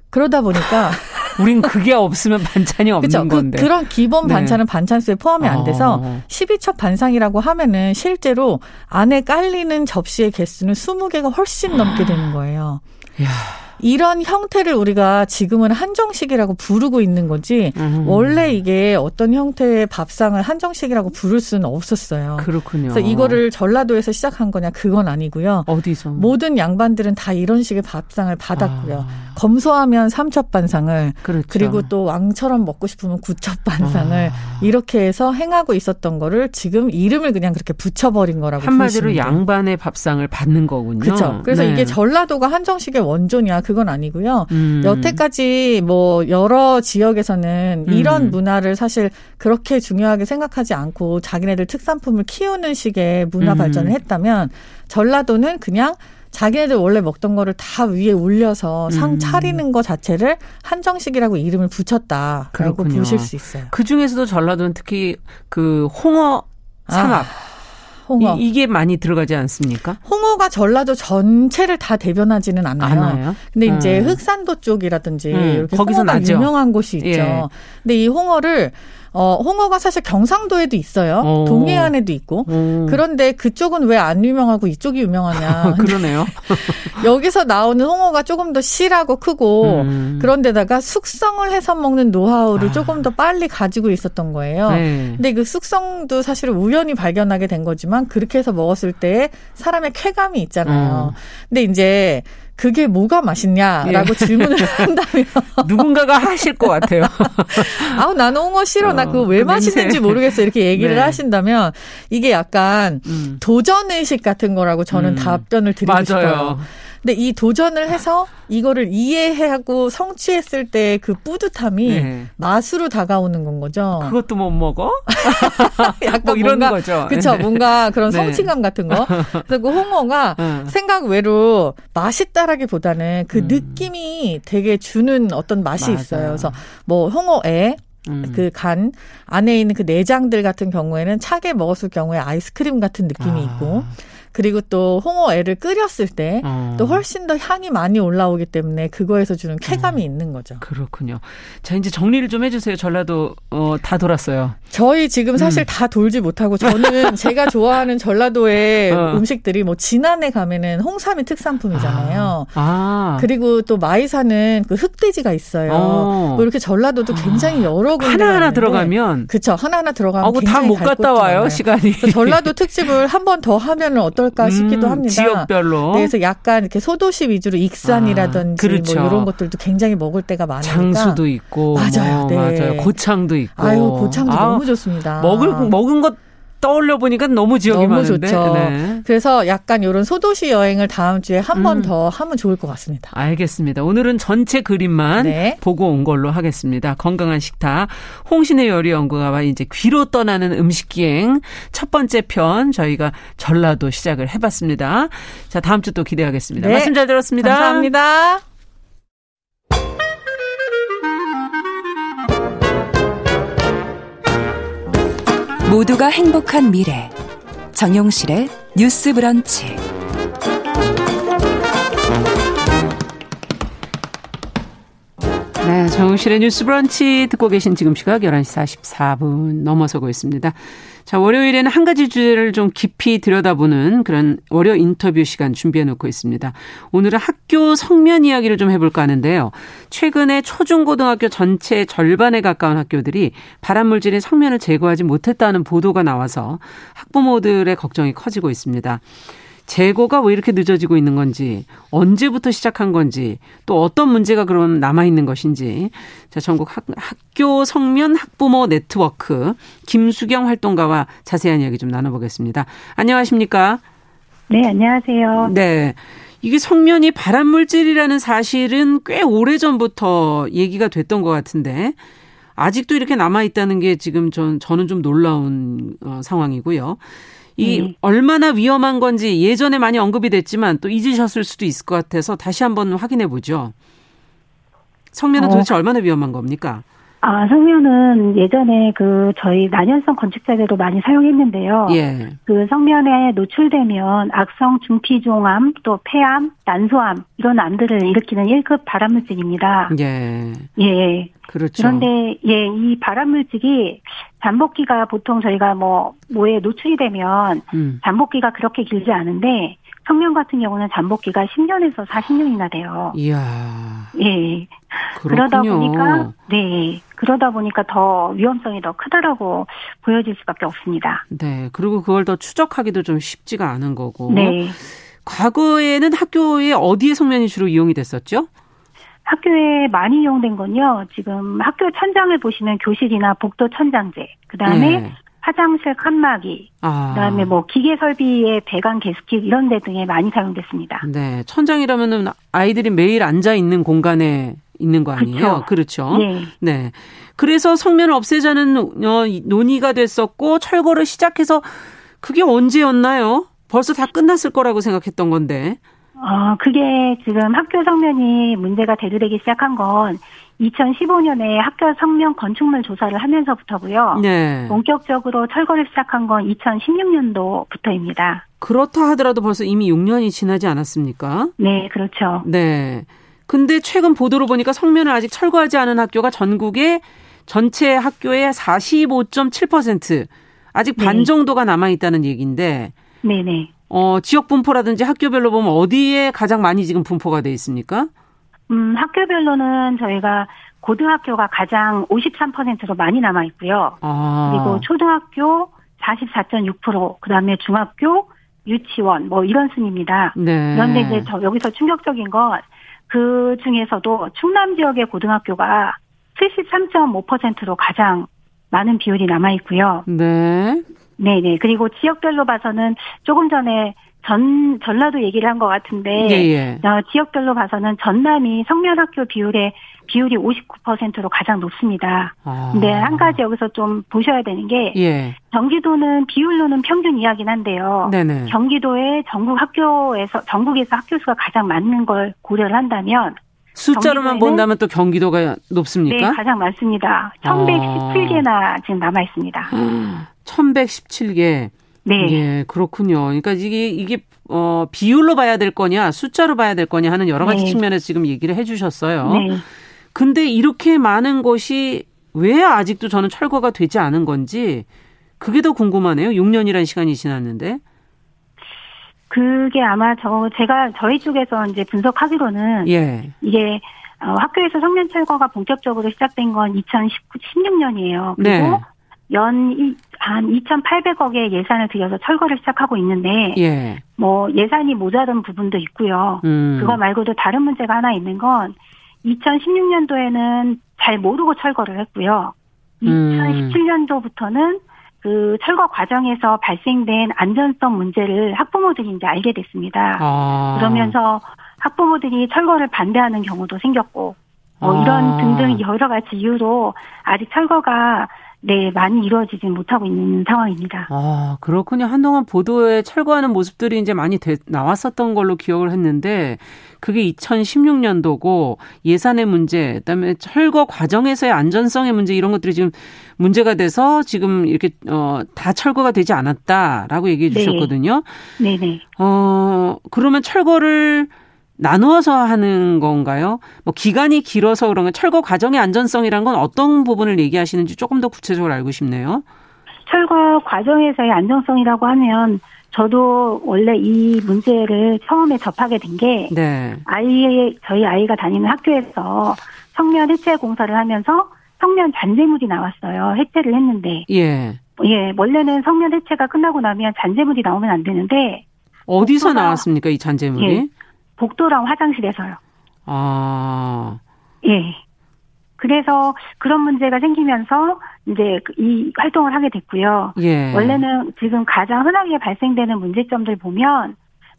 그러다 보니까 우린 그게 없으면 반찬이 없는 그쵸? 그 건데. 그, 런 기본 네. 반찬은 네. 반찬수에 포함이 안 돼서 어. 12첩 반상이라고 하면은 실제로 안에 깔리는 접시의 개수는 20개가 훨씬 넘게 되는 거예요. 야. 이런 형태를 우리가 지금은 한정식이라고 부르고 있는 거지 음. 원래 이게 어떤 형태의 밥상을 한정식이라고 부를 수는 없었어요. 그렇군요. 그래서 이거를 전라도에서 시작한 거냐 그건 아니고요. 어디서? 모든 양반들은 다 이런 식의 밥상을 받았고요. 아. 검소하면 삼첩반상을 그렇죠. 그리고 또 왕처럼 먹고 싶으면 구첩반상을 아. 이렇게 해서 행하고 있었던 거를 지금 이름을 그냥 그렇게 붙여버린 거라고 한마디로 양반의 밥상을 받는 거군요. 그렇죠. 그래서 네. 이게 전라도가 한정식의 원조냐 그건 아니고요. 음. 여태까지 뭐 여러 지역에서는 음. 이런 문화를 사실 그렇게 중요하게 생각하지 않고 자기네들 특산품을 키우는 식의 문화 음. 발전을 했다면 전라도는 그냥 자기네들 원래 먹던 거를 다 위에 올려서 상 음. 차리는 거 자체를 한정식이라고 이름을 붙였다라고 보실 수 있어요. 그 중에서도 전라도는 특히 그 홍어 삼합 아. 홍어. 이, 게 많이 들어가지 않습니까? 홍어가 전라도 전체를 다 대변하지는 않아요. 않아요? 근데 이제 음. 흑산도 쪽이라든지 음, 이렇게 거기서 홍어가 나죠. 유명한 곳이 있죠. 예. 근데 이 홍어를 어, 홍어가 사실 경상도에도 있어요. 오. 어. 동해안에도 있고. 오. 음. 그런데 그쪽은 왜 안 유명하고 이쪽이 유명하냐. 그러네요. 여기서 나오는 홍어가 조금 더 실하고 크고 음. 그런데다가 숙성을 해서 먹는 노하우를 아. 조금 더 빨리 가지고 있었던 거예요. 네. 근데 그 숙성도 사실 우연히 발견하게 된 거지만 그렇게 해서 먹었을 때 사람의 쾌감이 있잖아요. 음. 근데 이제 그게 뭐가 맛있냐라고 예. 질문을 한다면 누군가가 하실 것 같아요. 아우 나는 홍어 싫어. 어, 나 그거 왜 그 맛있는지 모르겠어. 이렇게 얘기를 네. 하신다면 이게 약간 음. 도전 의식 같은 거라고 저는 음. 답변을 드리고 맞아요. 싶어요. 근데 이 도전을 해서 이거를 이해하고 성취했을 때 그 뿌듯함이 네. 맛으로 다가오는 건 거죠. 그것도 못 먹어? 약간 뭐 이런 뭔가, 거죠. 그렇죠. 네. 뭔가 그런 네. 성취감 같은 거. 그래서 그 홍어가 음. 생각 외로 맛있다라기보다는 그 음. 느낌이 되게 주는 어떤 맛이 맞아요. 있어요. 그래서 뭐 홍어에 음. 그간 안에 있는 그 내장들 같은 경우에는 차게 먹었을 경우에 아이스크림 같은 느낌이 아. 있고 그리고 또 홍어애를 끓였을 때또 어. 훨씬 더 향이 많이 올라오기 때문에 그거에서 주는 쾌감이 어. 있는 거죠. 그렇군요. 자 이제 정리를 좀 해주세요. 전라도 어, 다 돌았어요. 저희 지금 사실 음. 다 돌지 못하고 저는 제가 좋아하는 전라도의 어. 음식들이 뭐 진안에 가면은 홍삼이 특산품이잖아요. 아. 아. 그리고 또 마이사는 그 흑돼지가 있어요. 어. 뭐 이렇게 전라도도 굉장히 여러 군데 하나 하나 들어가면 그쵸 하나 하나 들어가면 다못 갔다 와요 많아요. 시간이. 전라도 특집을 한 번 더 하면은 어떨 어떨까 싶기도 음, 합니다. 지역별로. 네, 그래서 약간 이렇게 소도시 위주로 익산이라든지 아, 그렇죠. 뭐 이런 것들도 굉장히 먹을 때가 많으니까. 장수도 있고. 맞아요. 뭐, 네. 맞아요. 고창도 있고. 아유, 고창도 아, 너무 좋습니다. 먹을 먹은 것 떠올려 보니까 너무 지역이 너무 많은데. 좋죠. 네. 그래서 약간 이런 소도시 여행을 다음 주에 한 번더 음. 하면 좋을 것 같습니다. 알겠습니다. 오늘은 전체 그림만 네. 보고 온 걸로 하겠습니다. 건강한 식탁 홍신의 요리 연구가와 이제 귀로 떠나는 음식 기행 첫 번째 편 저희가 전라도 시작을 해봤습니다. 자 다음 주 또 기대하겠습니다. 네. 말씀 잘 들었습니다. 감사합니다. 모두가 행복한 미래 정용실의 뉴스 브런치 네, 정용실의 뉴스 브런치 듣고 계신 지금 시각 11시 44분 넘어서고 있습니다. 자, 월요일에는 한 가지 주제를 좀 깊이 들여다보는 그런 월요 인터뷰 시간 준비해 놓고 있습니다. 오늘은 학교 성면 이야기를 좀 해볼까 하는데요. 최근에 초중고등학교 전체 절반에 가까운 학교들이 발암물질인 성면을 제거하지 못했다는 보도가 나와서 학부모들의 걱정이 커지고 있습니다. 재고가 왜 이렇게 늦어지고 있는 건지, 언제부터 시작한 건지, 또 어떤 문제가 그럼 남아 있는 것인지, 자, 전국 학, 학교 성면 학부모 네트워크, 김수경 활동가와 자세한 이야기 좀 나눠보겠습니다. 안녕하십니까? 네, 안녕하세요. 네. 이게 성면이 발암 물질이라는 사실은 꽤 오래 전부터 얘기가 됐던 것 같은데, 아직도 이렇게 남아 있다는 게 지금 전, 저는 좀 놀라운 어, 상황이고요. 이 네. 얼마나 위험한 건지 예전에 많이 언급이 됐지만 또 잊으셨을 수도 있을 것 같아서 다시 한번 확인해 보죠. 성면은 어. 도대체 얼마나 위험한 겁니까? 아, 성면은 예전에 그 저희 난연성 건축자재로 많이 사용했는데요. 예. 그 성면에 노출되면 악성 중피종암, 또 폐암, 난소암 이런 암들을 일으키는 1급 발암물질입니다. 예. 예. 그렇죠. 그런데 예, 이 발암물질이 잠복기가 보통 저희가 뭐 뭐에 노출이 되면 음. 잠복기가 그렇게 길지 않은데 성면 같은 경우는 잠복기가 10년에서 40년이나 돼요. 이야. 예. 그렇군요. 그러다 보니까 네. 그러다 보니까 더 위험성이 더 크다라고 보여질 수밖에 없습니다. 네. 그리고 그걸 더 추적하기도 좀 쉽지가 않은 거고. 네. 과거에는 학교에 어디에 성면이 주로 이용이 됐었죠? 학교에 많이 이용된 건요. 지금 학교 천장을 보시면 교실이나 복도 천장재, 그 다음에 네. 화장실 칸막이, 아. 그다음에 뭐 기계 설비의 배관 게스킷 이런 데 등에 많이 사용됐습니다. 네, 천장이라면은 아이들이 매일 앉아 있는 공간에 있는 거 아니에요? 그렇죠. 그렇죠? 네. 네. 그래서 성면을 없애자는 어, 논의가 됐었고 철거를 시작해서 그게 언제였나요? 벌써 다 끝났을 거라고 생각했던 건데. 어, 그게 지금 학교 성면이 문제가 대두되기 시작한 건 2015년에 학교 성면 건축물 조사를 하면서부터고요. 네. 본격적으로 철거를 시작한 건 2016년도부터입니다. 그렇다 하더라도 벌써 이미 6년이 지나지 않았습니까? 네, 그렇죠. 네. 근데 최근 보도로 보니까 성면을 아직 철거하지 않은 학교가 전국의 전체 학교의 45.7% 아직 반 네. 정도가 남아 있다는 얘기인데. 네네. 어, 지역 분포라든지 학교별로 보면 어디에 가장 많이 지금 분포가 돼 있습니까? 음, 학교별로는 저희가 고등학교가 가장 53%로 많이 남아 있고요. 아. 그리고 초등학교 44.6%, 그다음에 중학교, 유치원 뭐 이런 순입니다. 네. 그런데 이제 저 여기서 충격적인 건 그 중에서도 충남 지역의 고등학교가 73.5%로 가장 많은 비율이 남아 있고요. 네. 네 네. 그리고 지역별로 봐서는 조금 전에 전 전라도 얘기를 한 것 같은데 예, 예. 어, 지역별로 봐서는 전남이 성면학교 비율의 비율이 59%로 가장 높습니다. 아. 근데 한 가지 여기서 좀 보셔야 되는 게 예. 경기도는 비율로는 평균 이하긴 한데요. 네네. 경기도의 전국 학교에서 전국에서 학교 수가 가장 많은 걸 고려를 한다면 숫자로만 본다면 또 경기도가 높습니까? 네, 가장 많습니다. 1117개나 아. 지금 남아 있습니다. 1117개. 네. 예, 그렇군요. 그러니까 이게 이게 어 비율로 봐야 될 거냐, 숫자로 봐야 될 거냐 하는 여러 가지 네. 측면에서 지금 얘기를 해 주셨어요. 네. 근데 이렇게 많은 것이 왜 아직도 저는 철거가 되지 않은 건지 그게 더 궁금하네요. 6년이라는 시간이 지났는데. 그게 아마 저 제가 저희 쪽에서 이제 분석하기로는 예. 이게 어, 학교에서 성면 철거가 본격적으로 시작된 건 2016년이에요. 그리고 네. 연한 2,800억의 예산을 들여서 철거를 시작하고 있는데 예. 뭐 예산이 모자른 부분도 있고요. 음. 그거 말고도 다른 문제가 하나 있는 건 2016년도에는 잘 모르고 철거를 했고요. 2017년도부터는 그 철거 과정에서 발생된 안전성 문제를 학부모들이 이제 알게 됐습니다. 아. 그러면서 학부모들이 철거를 반대하는 경우도 생겼고 뭐 이런 아. 등등 여러 가지 이유로 아직 철거가 네, 많이 이루어지진 못하고 있는 상황입니다. 아, 그렇군요. 한동안 보도에 철거하는 모습들이 이제 많이 되, 나왔었던 걸로 기억을 했는데, 그게 2016년도고, 예산의 문제, 그다음에 철거 과정에서의 안전성의 문제, 이런 것들이 지금 문제가 돼서 지금 이렇게, 어, 다 철거가 되지 않았다라고 얘기해 네. 주셨거든요. 네. 네 네. 어, 그러면 철거를 나누어서 하는 건가요? 뭐 기간이 길어서 그런 가 철거 과정의 안전성이란 건 어떤 부분을 얘기하시는지 조금 더 구체적으로 알고 싶네요. 철거 과정에서의 안정성이라고 하면 저도 원래 이 문제를 처음에 접하게 된게 네. 아이 저희 아이가 다니는 학교에서 성면 해체 공사를 하면서 성면 잔재물이 나왔어요. 해체를 했는데 예. 예, 원래는 성면 해체가 끝나고 나면 잔재물이 나오면 안 되는데 어디서 나왔습니까, 이 잔재물이? 예, 복도랑 화장실에서요. 아. 예. 그래서 그런 문제가 생기면서 이제 그이 활동을 하게 됐고요. 예. 원래는 지금 가장 흔하게 발생되는 문제점들 보면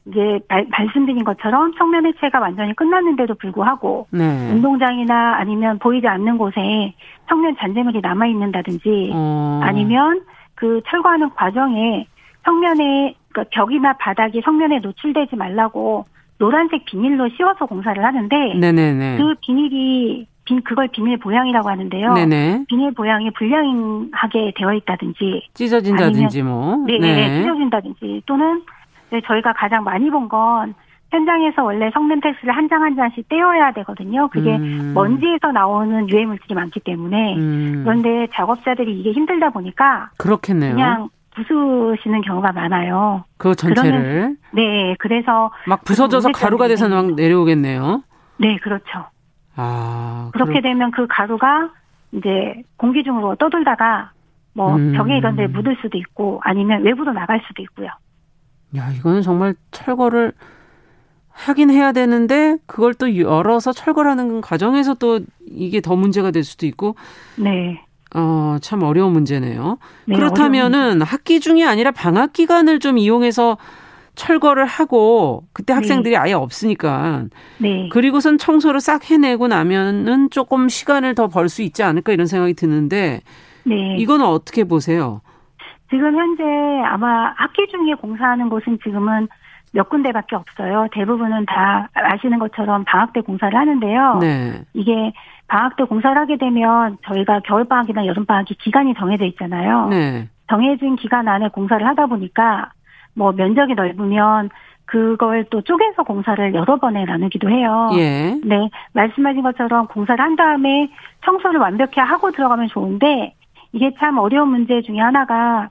이제 말, 말씀드린 것처럼 청면 해체가 완전히 끝났는데도 불구하고 네. 운동장이나 아니면 보이지 않는 곳에 청면 잔재물이 남아 있는다든지 어. 아니면 그 철거하는 과정에 성면에 그러니까 벽이나 바닥이 성면에 노출되지 말라고 노란색 비닐로 씌워서 공사를 하는데 네네네. 그 비닐이 빈 그걸 비닐 보양이라고 하는데요. 네네. 비닐 보양이 불량하게 되어 있다든지 찢어진다든지 아니면, 뭐 네, 네, 찢어진다든지 또는 네, 저희가 가장 많이 본 건 현장에서 원래 성면 텍스를 한 장 한 장씩 떼어야 되거든요. 그게 음. 먼지에서 나오는 유해 물질이 많기 때문에 음. 그런데 작업자들이 이게 힘들다 보니까 그렇겠네요. 그냥 부수시는 경우가 많아요. 그 전체를 그러면, 네, 그래서 막 부서져서 가루가 돼서 막 내려오겠네요. 네, 그렇죠. 아 그렇게 그렇... 되면 그 가루가 이제 공기 중으로 떠돌다가 뭐 음. 벽에 이런 데 묻을 수도 있고 아니면 외부로 나갈 수도 있고요. 야, 이거는 정말 철거를 하긴 해야 되는데 그걸 또 열어서 철거하는 과정에서 또 이게 더 문제가 될 수도 있고. 네. 어, 참 어려운 문제네요. 네, 그렇다면은. 학기 중이 아니라 방학 기간을 좀 이용해서 철거를 하고 그때 네. 학생들이 네. 아예 없으니까 네. 그리고선 청소를 싹 해내고 나면은 조금 시간을 더 벌 수 있지 않을까 이런 생각이 드는데 네. 이거는 어떻게 보세요? 지금 현재 아마 학기 중에 공사하는 곳은 지금은 몇 군데밖에 없어요. 대부분은 다 아시는 것처럼 방학 때 공사를 하는데요. 네. 이게 방학 때 공사를 하게 되면 저희가 겨울방학이나 여름방학이 기간이 정해져 있잖아요. 네. 정해진 기간 안에 공사를 하다 보니까 뭐 면적이 넓으면 그걸 또 쪼개서 공사를 여러 번에 나누기도 해요. 예. 네. 말씀하신 것처럼 공사를 한 다음에 청소를 완벽히 하고 들어가면 좋은데 이게 참 어려운 문제 중에 하나가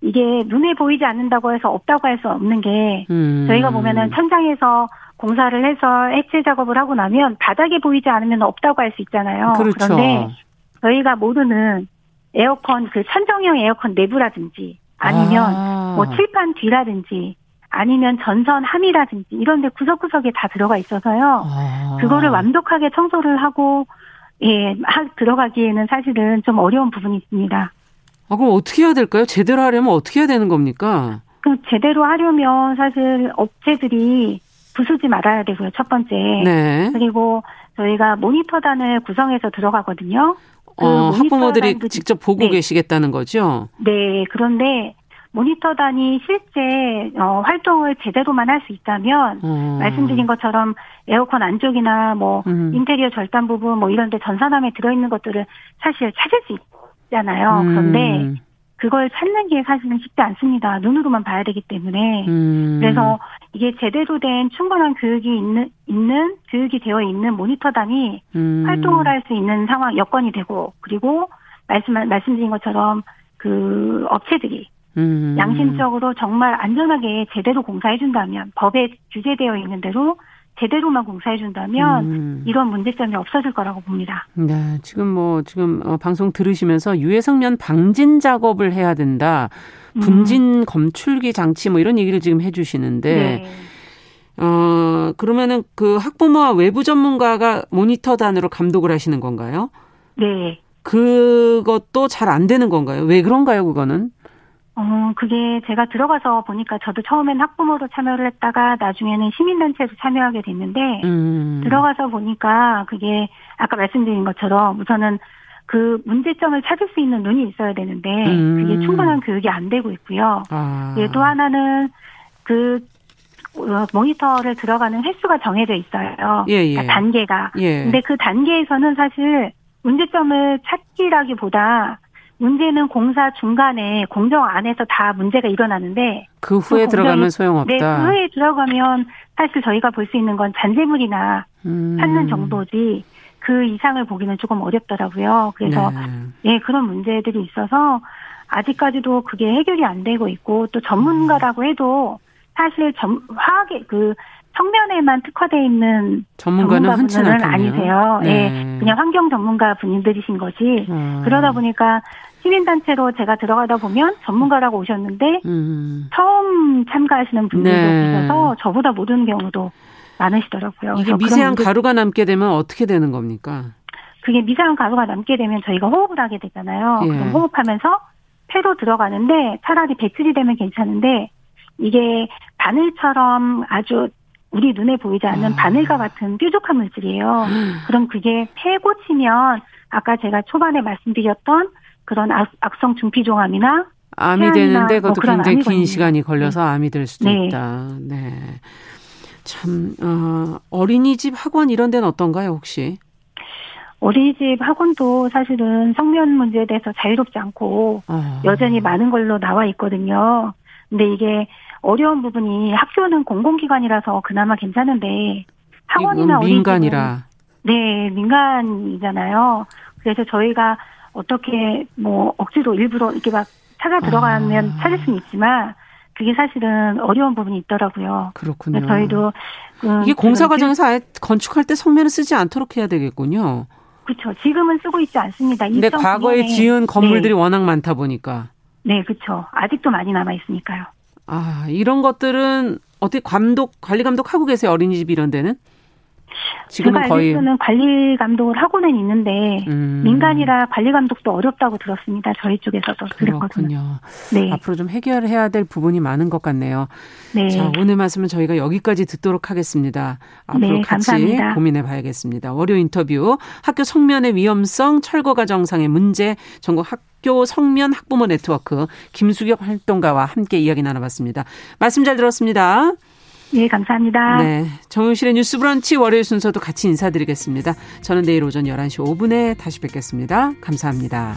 이게 눈에 보이지 않는다고 해서 없다고 할 수 없는 게 음. 저희가 보면은 천장에서 공사를 해서 해체 작업을 하고 나면 바닥에 보이지 않으면 없다고 할 수 있잖아요. 그렇죠. 그런데 저희가 모두는 에어컨 그 천정형 에어컨 내부라든지 아니면 아. 뭐 칠판 뒤라든지 아니면 전선 함이라든지 이런 데 구석구석에 다 들어가 있어서요. 아. 그거를 완벽하게 청소를 하고 예, 하, 들어가기에는 사실은 좀 어려운 부분이 있습니다. 아, 그럼 어떻게 해야 될까요? 제대로 하려면 어떻게 해야 되는 겁니까? 그 제대로 하려면 사실 업체들이 부수지 말아야 되고요. 첫 번째. 네. 그리고 저희가 모니터단을 구성해서 들어가거든요. 그 어, 학부모들이 직접 보고 네. 계시겠다는 거죠? 네. 그런데 모니터단이 실제 어, 활동을 제대로만 할 수 있다면 음. 말씀드린 것처럼 에어컨 안쪽이나 뭐 음. 인테리어 절단 부분 뭐 이런 데 전산함에 들어있는 것들을 사실 찾을 수 있 잖아요. 음. 그런데 그걸 찾는 게 사실은 쉽지 않습니다. 눈으로만 봐야 되기 때문에. 음. 그래서 이게 제대로 된 충분한 교육이 있는, 있는, 교육이 되어 있는 모니터단이 음. 활동을 할 수 있는 상황, 여건이 되고, 그리고 말씀, 말씀드린 것처럼 그 업체들이 음. 양심적으로 정말 안전하게 제대로 공사해준다면, 법에 규제되어 있는 대로 제대로만 공사해 준다면 음. 이런 문제점이 없어질 거라고 봅니다. 네, 지금 뭐 지금 어, 방송 들으시면서 유해성면 방진 작업을 해야 된다. 분진 음. 검출기 장치 뭐 이런 얘기를 지금 해 주시는데. 네. 어, 그러면은 그 학부모와 외부 전문가가 모니터단으로 감독을 하시는 건가요? 네. 그것도 잘 안 되는 건가요? 왜 그런가요, 그거는? 어, 그게 제가 들어가서 보니까 저도 처음엔 학부모로 참여를 했다가 나중에는 시민단체에서 참여하게 됐는데, 음. 들어가서 보니까 그게 아까 말씀드린 것처럼 우선은 그 문제점을 찾을 수 있는 눈이 있어야 되는데, 음. 그게 충분한 교육이 안 되고 있고요. 아. 예, 또 하나는 그 어, 모니터를 들어가는 횟수가 정해져 있어요. 예, 예. 그러니까 단계가. 예. 근데 그 단계에서는 사실 문제점을 찾기라기보다 문제는 공사 중간에 공정 안에서 다 문제가 일어나는데 그 후에 그 들어가면 소용없다. 네, 그 후에 들어가면 사실 저희가 볼 수 있는 건 잔재물이나 음. 찾는 정도지 그 이상을 보기는 조금 어렵더라고요. 그래서 네. 예, 그런 문제들이 있어서 아직까지도 그게 해결이 안 되고 있고 또 전문가라고 해도 사실 전 화학의 그 성면에만 특화되어 있는 전문가는 전문가분은 아니세요. 네. 예, 그냥 환경 전문가 분들이신 거지. 음. 그러다 보니까 시민단체로 제가 들어가다 보면 전문가라고 오셨는데 음. 처음 참가하시는 분들도 네. 계셔서 저보다 모르는 경우도 많으시더라고요. 이게 미세한 가루가 남게 되면 어떻게 되는 겁니까? 그게 미세한 가루가 남게 되면 저희가 호흡을 하게 되잖아요. 예. 그럼 호흡하면서 폐로 들어가는데 차라리 배출이 되면 괜찮은데 이게 바늘처럼 아주 우리 눈에 보이지 않는 아. 바늘과 같은 뾰족한 물질이에요. 음. 그럼 그게 폐 고 치면 아까 제가 초반에 말씀드렸던 그런 악, 성 중피종암이나 암이 되는데 뭐 그것도 뭐 굉장히 긴 시간이 걸려서 네. 암이 될 수도 네. 있다. 네. 참 어, 어린이집 학원 이런 데는 어떤가요, 혹시? 어린이집 학원도 사실은 성면 문제에 대해서 자유롭지 않고 아. 여전히 많은 걸로 나와 있거든요. 근데 이게 어려운 부분이 학교는 공공기관이라서 그나마 괜찮은데 학원이나 민간이라 네 민간이잖아요. 그래서 저희가 어떻게 뭐 억지로 일부러 이렇게 막 찾아 들어가면 아. 찾을 수는 있지만 그게 사실은 어려운 부분이 있더라고요. 그렇군요. 저희도 그 이게 공사 과정에서 아예 건축할 때 성면을 쓰지 않도록 해야 되겠군요. 그렇죠. 지금은 쓰고 있지 않습니다. 근데 과거에 지은 건물들이 네. 워낙 많다 보니까. 네, 그렇죠. 아직도 많이 남아 있으니까요. 아, 이런 것들은 어떻게 감독, 관리 감독 하고 계세요? 어린이집 이런 데는? 지금은 제가 거의 는 관리 감독을 하고는 있는데 음. 민간이라 관리 감독도 어렵다고 들었습니다. 저희 쪽에서도 그렇군요. 네. 앞으로 좀 해결해야 될 부분이 많은 것 같네요. 네. 자, 오늘 말씀은 저희가 여기까지 듣도록 하겠습니다. 앞으로 네, 같이 감사합니다. 고민해 봐야겠습니다. 월요 인터뷰 학교 성면의 위험성, 철거가 정상의 문제, 전국 학교 성면 학부모 네트워크 김수경 활동가와 함께 이야기 나눠봤습니다. 말씀 잘 들었습니다. 네, 감사합니다. 네. 정용실의 뉴스 브런치 월요일 순서도 같이 인사드리겠습니다. 저는 내일 오전 11시 5분에 다시 뵙겠습니다. 감사합니다.